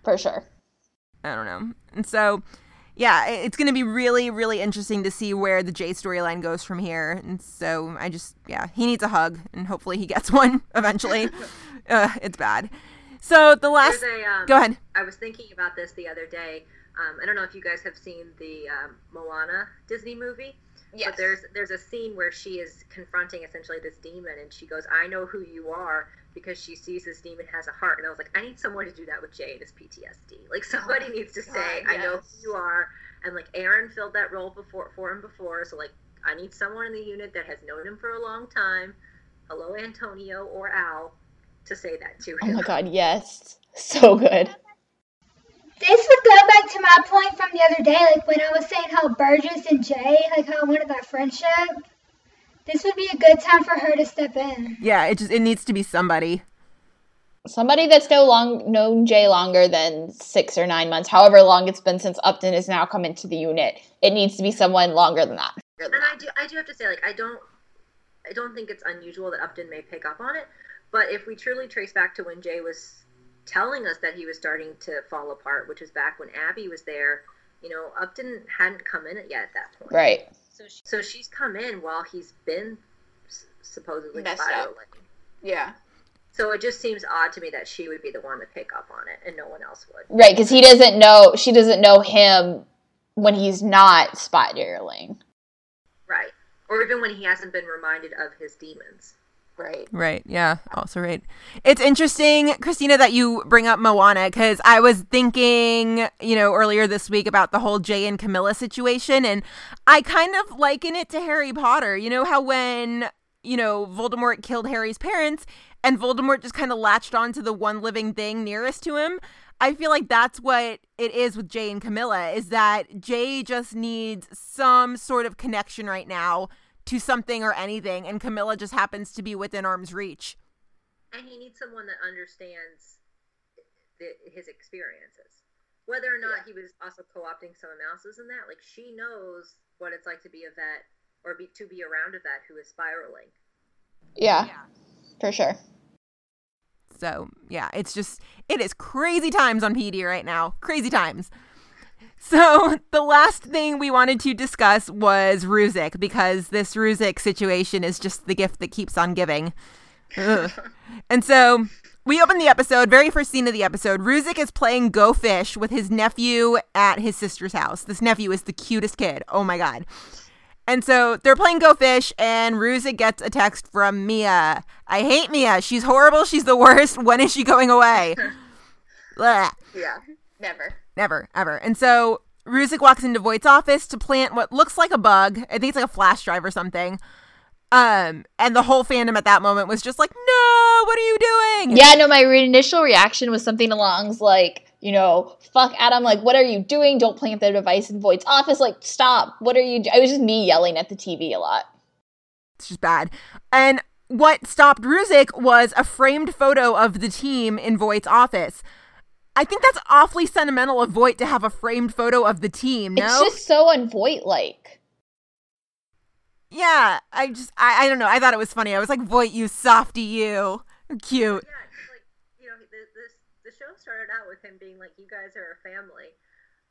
For sure. I don't know. And so, yeah, it's going to be really, really interesting to see where the Jay storyline goes from here. And so I just, yeah, he needs a hug and hopefully he gets one eventually. uh, it's bad. So the last, a, um, go ahead. I was thinking about this the other day. Um, I don't know if you guys have seen the um, Moana Disney movie. Yes. But there's there's a scene where she is confronting essentially this demon, and she goes, "I know who you are," because she sees this demon has a heart. And I was like, I need someone to do that with Jay and his PTSD. Like oh somebody oh, needs to God, say, yes. "I know who you are," and like Erin filled that role before for him before, so like I need someone in the unit that has known him for a long time. Hello, Antonio or Al to say that to him. Oh my god, yes. So good. This would go back to my point from the other day, like when I was saying how Burgess and Jay, like how I wanted that friendship. This would be a good time for her to step in. Yeah, it just it needs to be somebody. Somebody that's no long known Jay longer than six or nine months, however long it's been since Upton has now come into the unit. It needs to be someone longer than that. And I do I do have to say, like, I don't I don't think it's unusual that Upton may pick up on it. But if we truly trace back to when Jay was telling us that he was starting to fall apart, which was back when Abby was there, you know, Upton hadn't come in yet at that point. Right. So, she, so she's come in while he's been supposedly Messed spiraling. Up. Yeah. So it just seems odd to me that she would be the one to pick up on it and no one else would. Right, because he doesn't know, she doesn't know him when he's not spiraling. Right. Or even when he hasn't been reminded of his demons. Right. Right. Yeah. Also right. It's interesting, Christina, that you bring up Moana because I was thinking, you know, earlier this week about the whole Jay and Camilla situation, and I kind of liken it to Harry Potter. You know how when you know Voldemort killed Harry's parents, and Voldemort just kind of latched onto the one living thing nearest to him. I feel like that's what it is with Jay and Camilla is that Jay just needs some sort of connection right now to something or anything, and Camilla just happens to be within arm's reach. And he needs someone that understands the, his experiences. Whether or not yeah. he was also co opting someone else's in that, like she knows what it's like to be a vet or be, to be around a vet who is spiraling. Yeah, yeah, for sure. So, yeah, it's just, it is crazy times on PD right now. Crazy times. So the last thing we wanted to discuss was Ruzek because this Ruzek situation is just the gift that keeps on giving. and so we open the episode, very first scene of the episode. Ruzek is playing Go Fish with his nephew at his sister's house. This nephew is the cutest kid. Oh my god. And so they're playing Go Fish, and Ruzek gets a text from Mia. I hate Mia. She's horrible. She's the worst. When is she going away? yeah, never. Never, ever. And so Ruzek walks into Voight's office to plant what looks like a bug. I think it's like a flash drive or something. Um, and the whole fandom at that moment was just like, "No, what are you doing?" Yeah, no. My initial reaction was something along like, you know, "Fuck Adam! Like, what are you doing? Don't plant the device in Voight's office! Like, stop! What are you?" Do-? It was just me yelling at the TV a lot. It's just bad. And what stopped Ruzek was a framed photo of the team in Voight's office. I think that's awfully sentimental of Voight to have a framed photo of the team. No, it's just so unvoight like. Yeah, I just I, I don't know. I thought it was funny. I was like, Voight, you softy, you cute. Yeah, like you know, the, this the show started out with him being like, "You guys are a family,"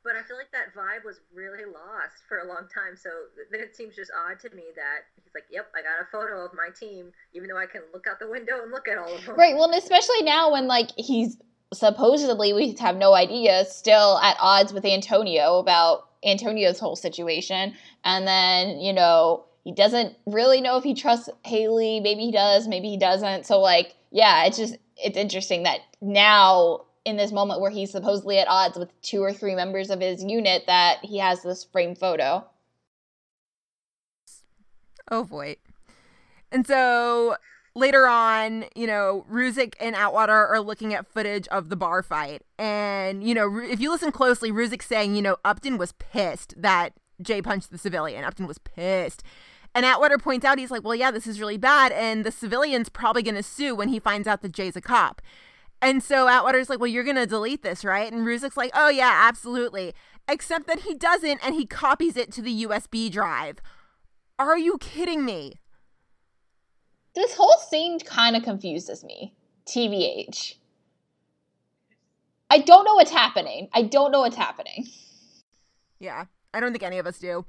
but I feel like that vibe was really lost for a long time. So then it seems just odd to me that he's like, "Yep, I got a photo of my team," even though I can look out the window and look at all of them. Right. Well, and especially now when like he's supposedly we have no idea still at odds with Antonio about Antonio's whole situation and then you know he doesn't really know if he trusts Haley maybe he does maybe he doesn't so like yeah it's just it's interesting that now in this moment where he's supposedly at odds with two or three members of his unit that he has this framed photo. Oh, Voight. And so later on, you know, Ruzek and Atwater are looking at footage of the bar fight. And, you know, if you listen closely, Ruzek's saying, you know, Upton was pissed that Jay punched the civilian. Upton was pissed. And Atwater points out, he's like, well, yeah, this is really bad. And the civilian's probably going to sue when he finds out that Jay's a cop. And so Atwater's like, well, you're going to delete this, right? And Ruzek's like, oh, yeah, absolutely. Except that he doesn't, and he copies it to the USB drive. Are you kidding me? This whole scene kind of confuses me. TBH. I don't know what's happening. I don't know what's happening. Yeah, I don't think any of us do.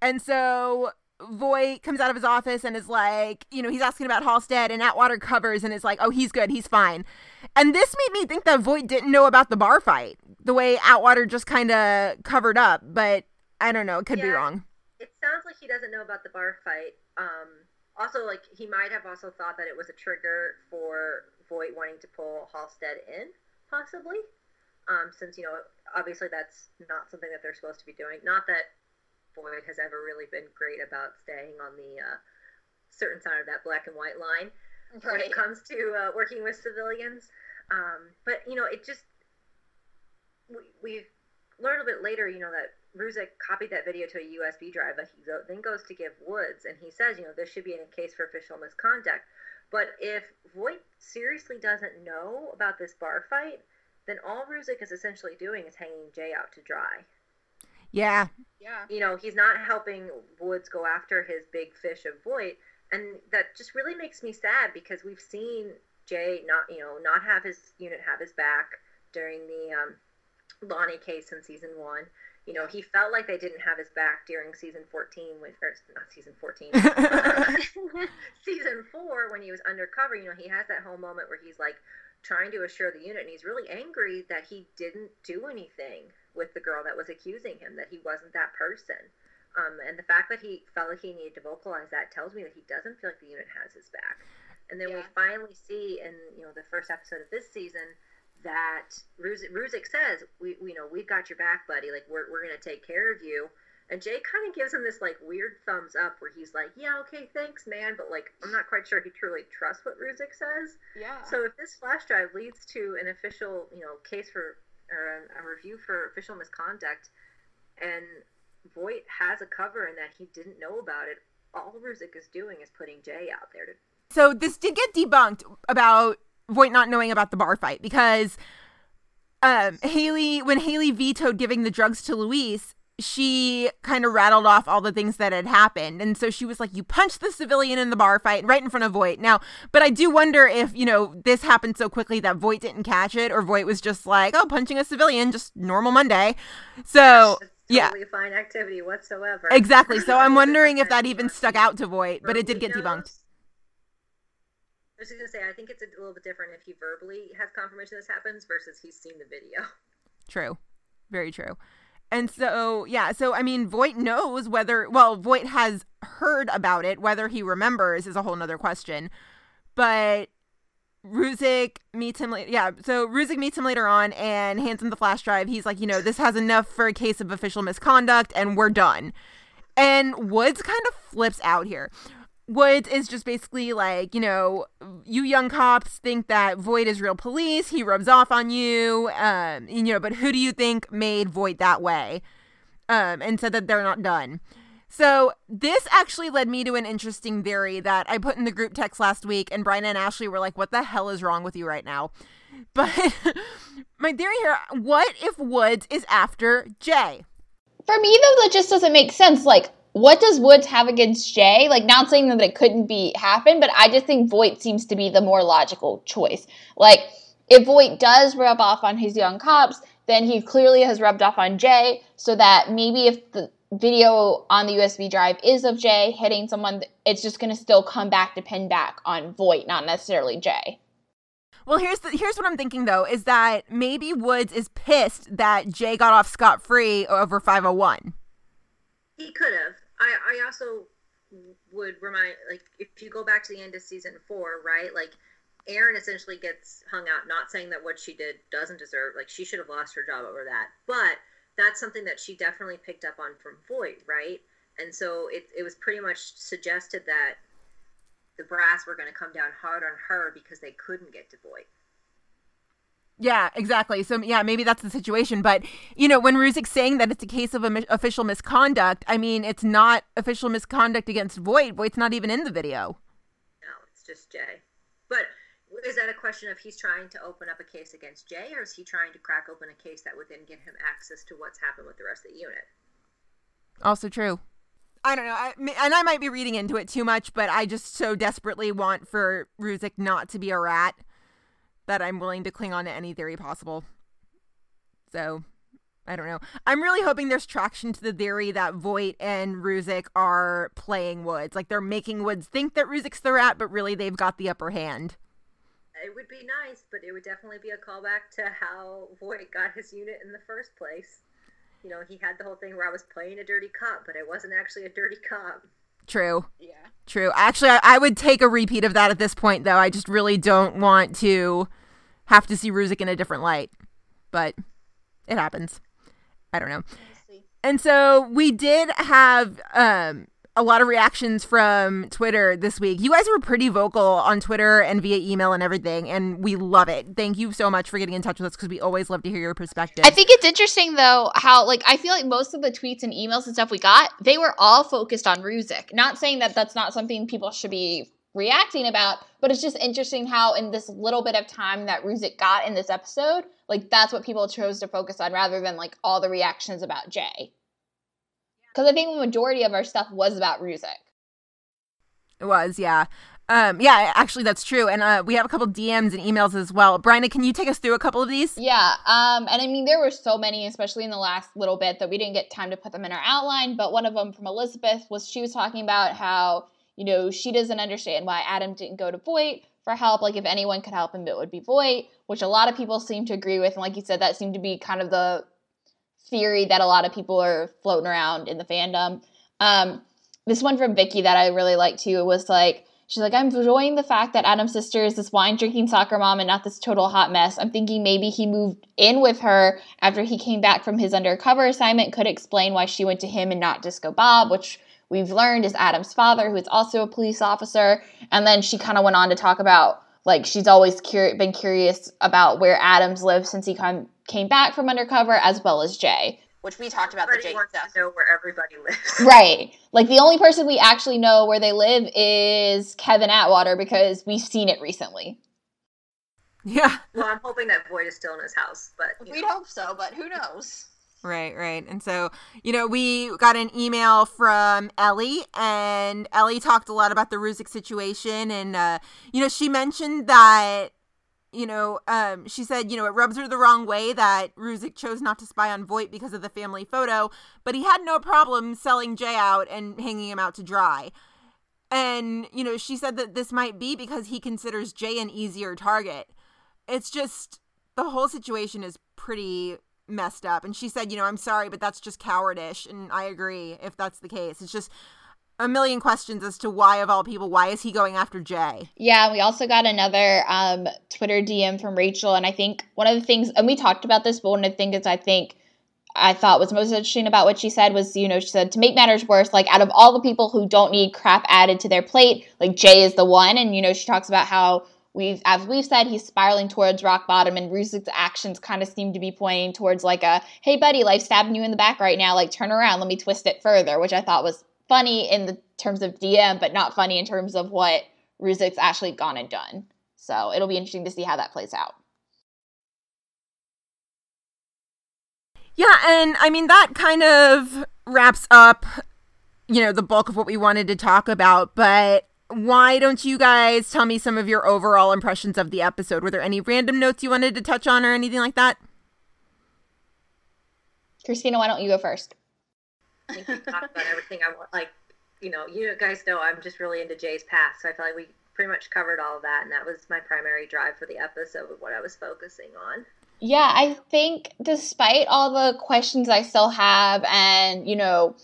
And so Voight comes out of his office and is like, you know, he's asking about Halstead, and Atwater covers and is like, oh, he's good, he's fine. And this made me think that Voight didn't know about the bar fight, the way Atwater just kind of covered up. But I don't know, it could Yeah. be wrong. It sounds like he doesn't know about the bar fight. Um, also, like he might have also thought that it was a trigger for Voight wanting to pull Halstead in, possibly. Um, since you know, obviously that's not something that they're supposed to be doing. Not that Voight has ever really been great about staying on the uh, certain side of that black and white line when it comes to uh, working with civilians. Um, but you know, it just we, we learned a bit later, you know, that Ruzek copied that video to a USB drive that he go, then goes to give Woods, and he says, you know, this should be in a case for official misconduct. But if Voight seriously doesn't know about this bar fight, then all Ruzek is essentially doing is hanging Jay out to dry. Yeah. Yeah. You know, he's not helping Woods go after his big fish of Voight, and that just really makes me sad because we've seen Jay not, you know, not have his unit have his back during the um, Lonnie case in season one. You know, he felt like they didn't have his back during season 14 with, or not season 14, season four when he was undercover. You know, he has that whole moment where he's like trying to assure the unit, and he's really angry that he didn't do anything with the girl that was accusing him, that he wasn't that person. Um, and the fact that he felt like he needed to vocalize that tells me that he doesn't feel like the unit has his back. And then we Yeah. finally see in you know the first episode of this season that Ruzek, Ruzek says, "We, we you know we've got your back, buddy. Like we're we're gonna take care of you." And Jay kind of gives him this like weird thumbs up where he's like, "Yeah, okay, thanks, man," but like I'm not quite sure he truly trusts what Ruzek says. Yeah. So if this flash drive leads to an official, you know, case for or a, a review for official misconduct, and Voight has a cover and that he didn't know about it, all Ruzek is doing is putting Jay out there to. So this did get debunked about Voight not knowing about the bar fight because um, Haley, when Haley vetoed giving the drugs to Luis, she kind of rattled off all the things that had happened. And so she was like, You punched the civilian in the bar fight right in front of Voight. Now, but I do wonder if, you know, this happened so quickly that Voight didn't catch it or Voight was just like, Oh, punching a civilian, just normal Monday. So, yeah. totally a fine activity whatsoever. Exactly. So I'm wondering if that even stuck out to Voight, but it did get debunked. Was just gonna say, I think it's a little bit different if he verbally has confirmation this happens versus he's seen the video. True. Very true. And so, yeah, so I mean, Voight knows whether, well, Voight has heard about it. Whether he remembers is a whole nother question. But Ruzek meets him. Yeah, so Ruzek meets him later on and hands him the flash drive. He's like, you know, this has enough for a case of official misconduct and we're done. And Woods kind of flips out here. Woods is just basically like, you know, you young cops think that Voight is real police. He rubs off on you. Um, you know, but who do you think made Voight that way? Um, and said that they're not done. So this actually led me to an interesting theory that I put in the group text last week, and Brian and Ashley were like, "What the hell is wrong with you right now?" But my theory here: What if Woods is after Jay? For me, though, that just doesn't make sense. Like, what does Woods have against Jay? Like, not saying that it couldn't be happen, but I just think Voight seems to be the more logical choice. Like, if Voight does rub off on his young cops, then he clearly has rubbed off on Jay, so that maybe if the video on the USB drive is of Jay hitting someone, it's just going to still come back to pin back on Voight, not necessarily Jay. Well, here's the, here's what I'm thinking though: is that maybe Woods is pissed that Jay got off scot free over 501. He could have. I, I also would remind, like, if you go back to the end of season four, right? Like, Erin essentially gets hung out, not saying that what she did doesn't deserve, like she should have lost her job over that, but that's something that she definitely picked up on from Voight, right? And so it, it was pretty much suggested that the brass were going to come down hard on her because they couldn't get to Voight. Yeah, exactly. So yeah, maybe that's the situation. But you know, when Ruzek's saying that it's a case of mi- official misconduct, I mean, it's not official misconduct against Voight. Voight's not even in the video. No, it's just Jay. But is that a question of he's trying to open up a case against Jay, or is he trying to crack open a case that would then give him access to what's happened with the rest of the unit? Also true. I don't know, I, and I might be reading into it too much, but I just so desperately want for Ruzek not to be a rat that I'm willing to cling on to any theory possible. So, I don't know. I'm really hoping there's traction to the theory that Voight and Ruzek are playing Woods. Like they're making Woods think that Ruzek's the rat, but really they've got the upper hand. It would be nice, but it would definitely be a callback to how Voight got his unit in the first place you know, he had the whole thing where I was playing a dirty cop, but I wasn't actually a dirty cop. True. Yeah. True. Actually, I, I, would take a repeat of that at this point, though. I just really don't want to have to see Ruzek in a different light. But it happens. I don't know. And so we did have um, a lot of reactions from Twitter this week. You guys were pretty vocal on Twitter and via email and everything, and we love it. Thank you so much for getting in touch with us because we always love to hear your perspective. I think it's interesting though how like I feel like most of the tweets and emails and stuff we got, they were all focused on Ruzek. Not saying that that's not something people should be reacting about, but it's just interesting how in this little bit of time that Ruzek got in this episode, like that's what people chose to focus on rather than like all the reactions about Jay. Because I think the majority of our stuff was about Ruzek. It was, yeah. Um, yeah, actually, that's true. And uh, we have a couple DMs and emails as well. Bryna, can you take us through a couple of these? Yeah. Um, and I mean, there were so many, especially in the last little bit, that we didn't get time to put them in our outline. But one of them from Elizabeth was she was talking about how, you know, she doesn't understand why Adam didn't go to Voight for help. Like, if anyone could help him, it would be Voight, which a lot of people seem to agree with. And like you said, that seemed to be kind of the theory that a lot of people are floating around in the fandom. Um, this one from Vicky that I really liked too was like, she's like, I'm enjoying the fact that Adam's sister is this wine drinking soccer mom and not this total hot mess. I'm thinking maybe he moved in with her after he came back from his undercover assignment, could explain why she went to him and not Disco Bob, which we've learned is Adam's father, who is also a police officer. And then she kind of went on to talk about like she's always cur- been curious about where Adams lived since he come came back from undercover, as well as Jay, which we talked about everybody the Jay wants stuff. to know where everybody lives. Right. Like the only person we actually know where they live is Kevin Atwater because we've seen it recently. Yeah. Well, I'm hoping that Voight is still in his house, but We'd know. hope so, but who knows? Right, right. And so, you know, we got an email from Ellie, and Ellie talked a lot about the Ruzek situation. And, uh, you know, she mentioned that, you know, um, she said, you know, it rubs her the wrong way that Ruzek chose not to spy on Voight because of the family photo, but he had no problem selling Jay out and hanging him out to dry. And, you know, she said that this might be because he considers Jay an easier target. It's just, the whole situation is pretty messed up. And she said, you know, I'm sorry, but that's just cowardish. And I agree if that's the case. It's just a million questions as to why, of all people, why is he going after Jay? Yeah, we also got another um, Twitter DM from Rachel. And I think one of the things, and we talked about this, but one of the things I think I thought was most interesting about what she said was, you know, she said, to make matters worse, like out of all the people who don't need crap added to their plate, like Jay is the one. And, you know, she talks about how we've as we've said he's spiraling towards rock bottom and Ruzek's actions kind of seem to be pointing towards like a hey buddy life's stabbing you in the back right now. Like turn around. Let me twist it further which I thought was funny in the terms of DM but not funny in terms of what Ruzek's actually gone and done. So it'll be interesting to see how that plays out. Yeah and I mean that kind of wraps up you know the bulk of what we wanted to talk about but why don't you guys tell me some of your overall impressions of the episode? Were there any random notes you wanted to touch on or anything like that? Christina, why don't you go first? I think we talked about everything I want. Like, you know, you guys know I'm just really into Jay's past, so I feel like we pretty much covered all of that, and that was my primary drive for the episode, of what I was focusing on. Yeah, I think despite all the questions I still have, and you know,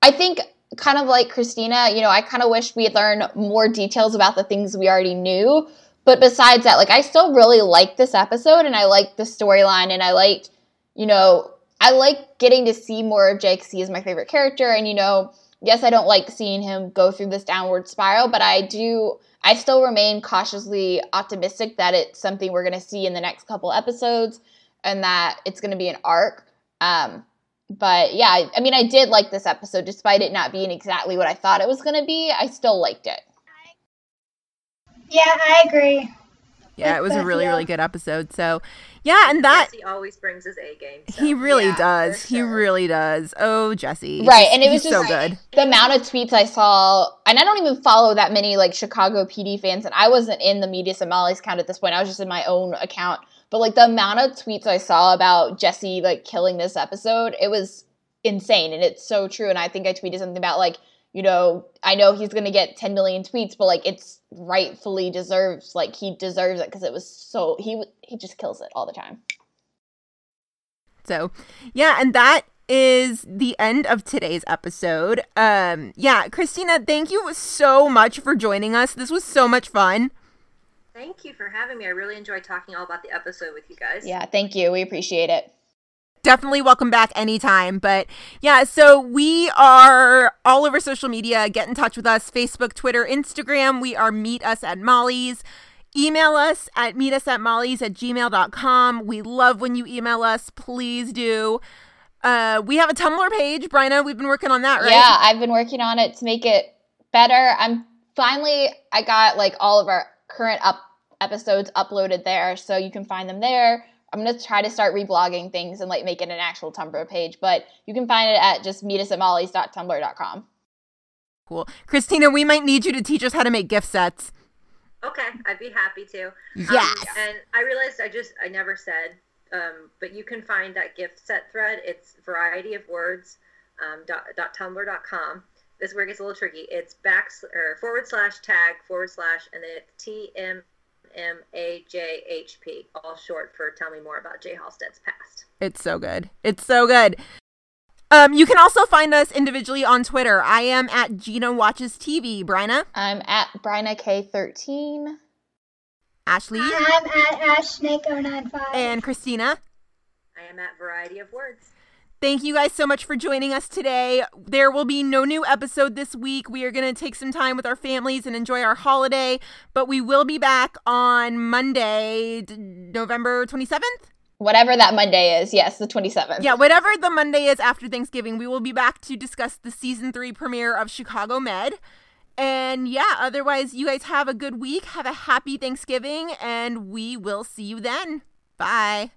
I think kind of like Christina, you know, I kind of wish we had learned more details about the things we already knew. but besides that, like I still really liked this episode and I liked the storyline and I liked, you know, I like getting to see more of Jake. He is my favorite character, and you know, yes, I don't like seeing him go through this downward spiral, but I do. I still remain cautiously optimistic that it's something we're going to see in the next couple episodes, and that it's going to be an arc. Um, but yeah, I mean, I did like this episode, despite it not being exactly what I thought it was going to be. I still liked it. Yeah, I agree. Yeah, it was a really, really good episode. So, yeah, and that Jesse always brings his A game. So. he really Yeah, does. for He really does. Oh, Jesse. Right, and it was He's so good. the amount of tweets I saw, and I don't even follow that many like Chicago PD fans, and I wasn't in the Media Somalis count at this point. I was just in my own account. But like the amount of tweets I saw about Jesse like killing this episode, it was insane, and it's so true. And I think I tweeted something about like, you know, I know he's gonna get 10 million tweets, but like it's rightfully deserves, like he deserves it because it was so he he just kills it all the time. So, yeah, and that is the end of today's episode. Um, yeah, Christina, thank you so much for joining us. This was so much fun. Thank you for having me. I really enjoyed talking all about the episode with you guys. Yeah, thank you. We appreciate it. Definitely welcome back anytime. But yeah, so we are all over social media. Get in touch with us Facebook, Twitter, Instagram. We are Meet Us at Molly's. Email us at meet us at molly's at gmail.com. We love when you email us. Please do. Uh, we have a Tumblr page, Bryna. We've been working on that, right? Yeah, I've been working on it to make it better. I'm finally I got like all of our current up episodes uploaded there, so you can find them there. I'm gonna try to start reblogging things and like make it an actual Tumblr page, but you can find it at just meetusamollys.tumblr.com. Cool. Christina, we might need you to teach us how to make GIF sets. Okay, I'd be happy to. Um, and I realized I just I never said, um, but you can find that GIF set thread. It's variety of words um, dot, dot tumblr dot com. This is where it gets a little tricky. It's back or forward slash tag forward slash and then it's T M M A J H P, all short for tell me more about Jay Halstead's past. It's so good. It's so good. Um, you can also find us individually on Twitter. I am at Gina Watches TV. Bryna, I'm at Bryna K13. Ashley, I'm at AshSnake095. and Christina. I am at variety of words. Thank you guys so much for joining us today. There will be no new episode this week. We are going to take some time with our families and enjoy our holiday, but we will be back on Monday, November 27th. Whatever that Monday is, yes, the 27th. Yeah, whatever the Monday is after Thanksgiving, we will be back to discuss the season three premiere of Chicago Med. And yeah, otherwise, you guys have a good week. Have a happy Thanksgiving, and we will see you then. Bye.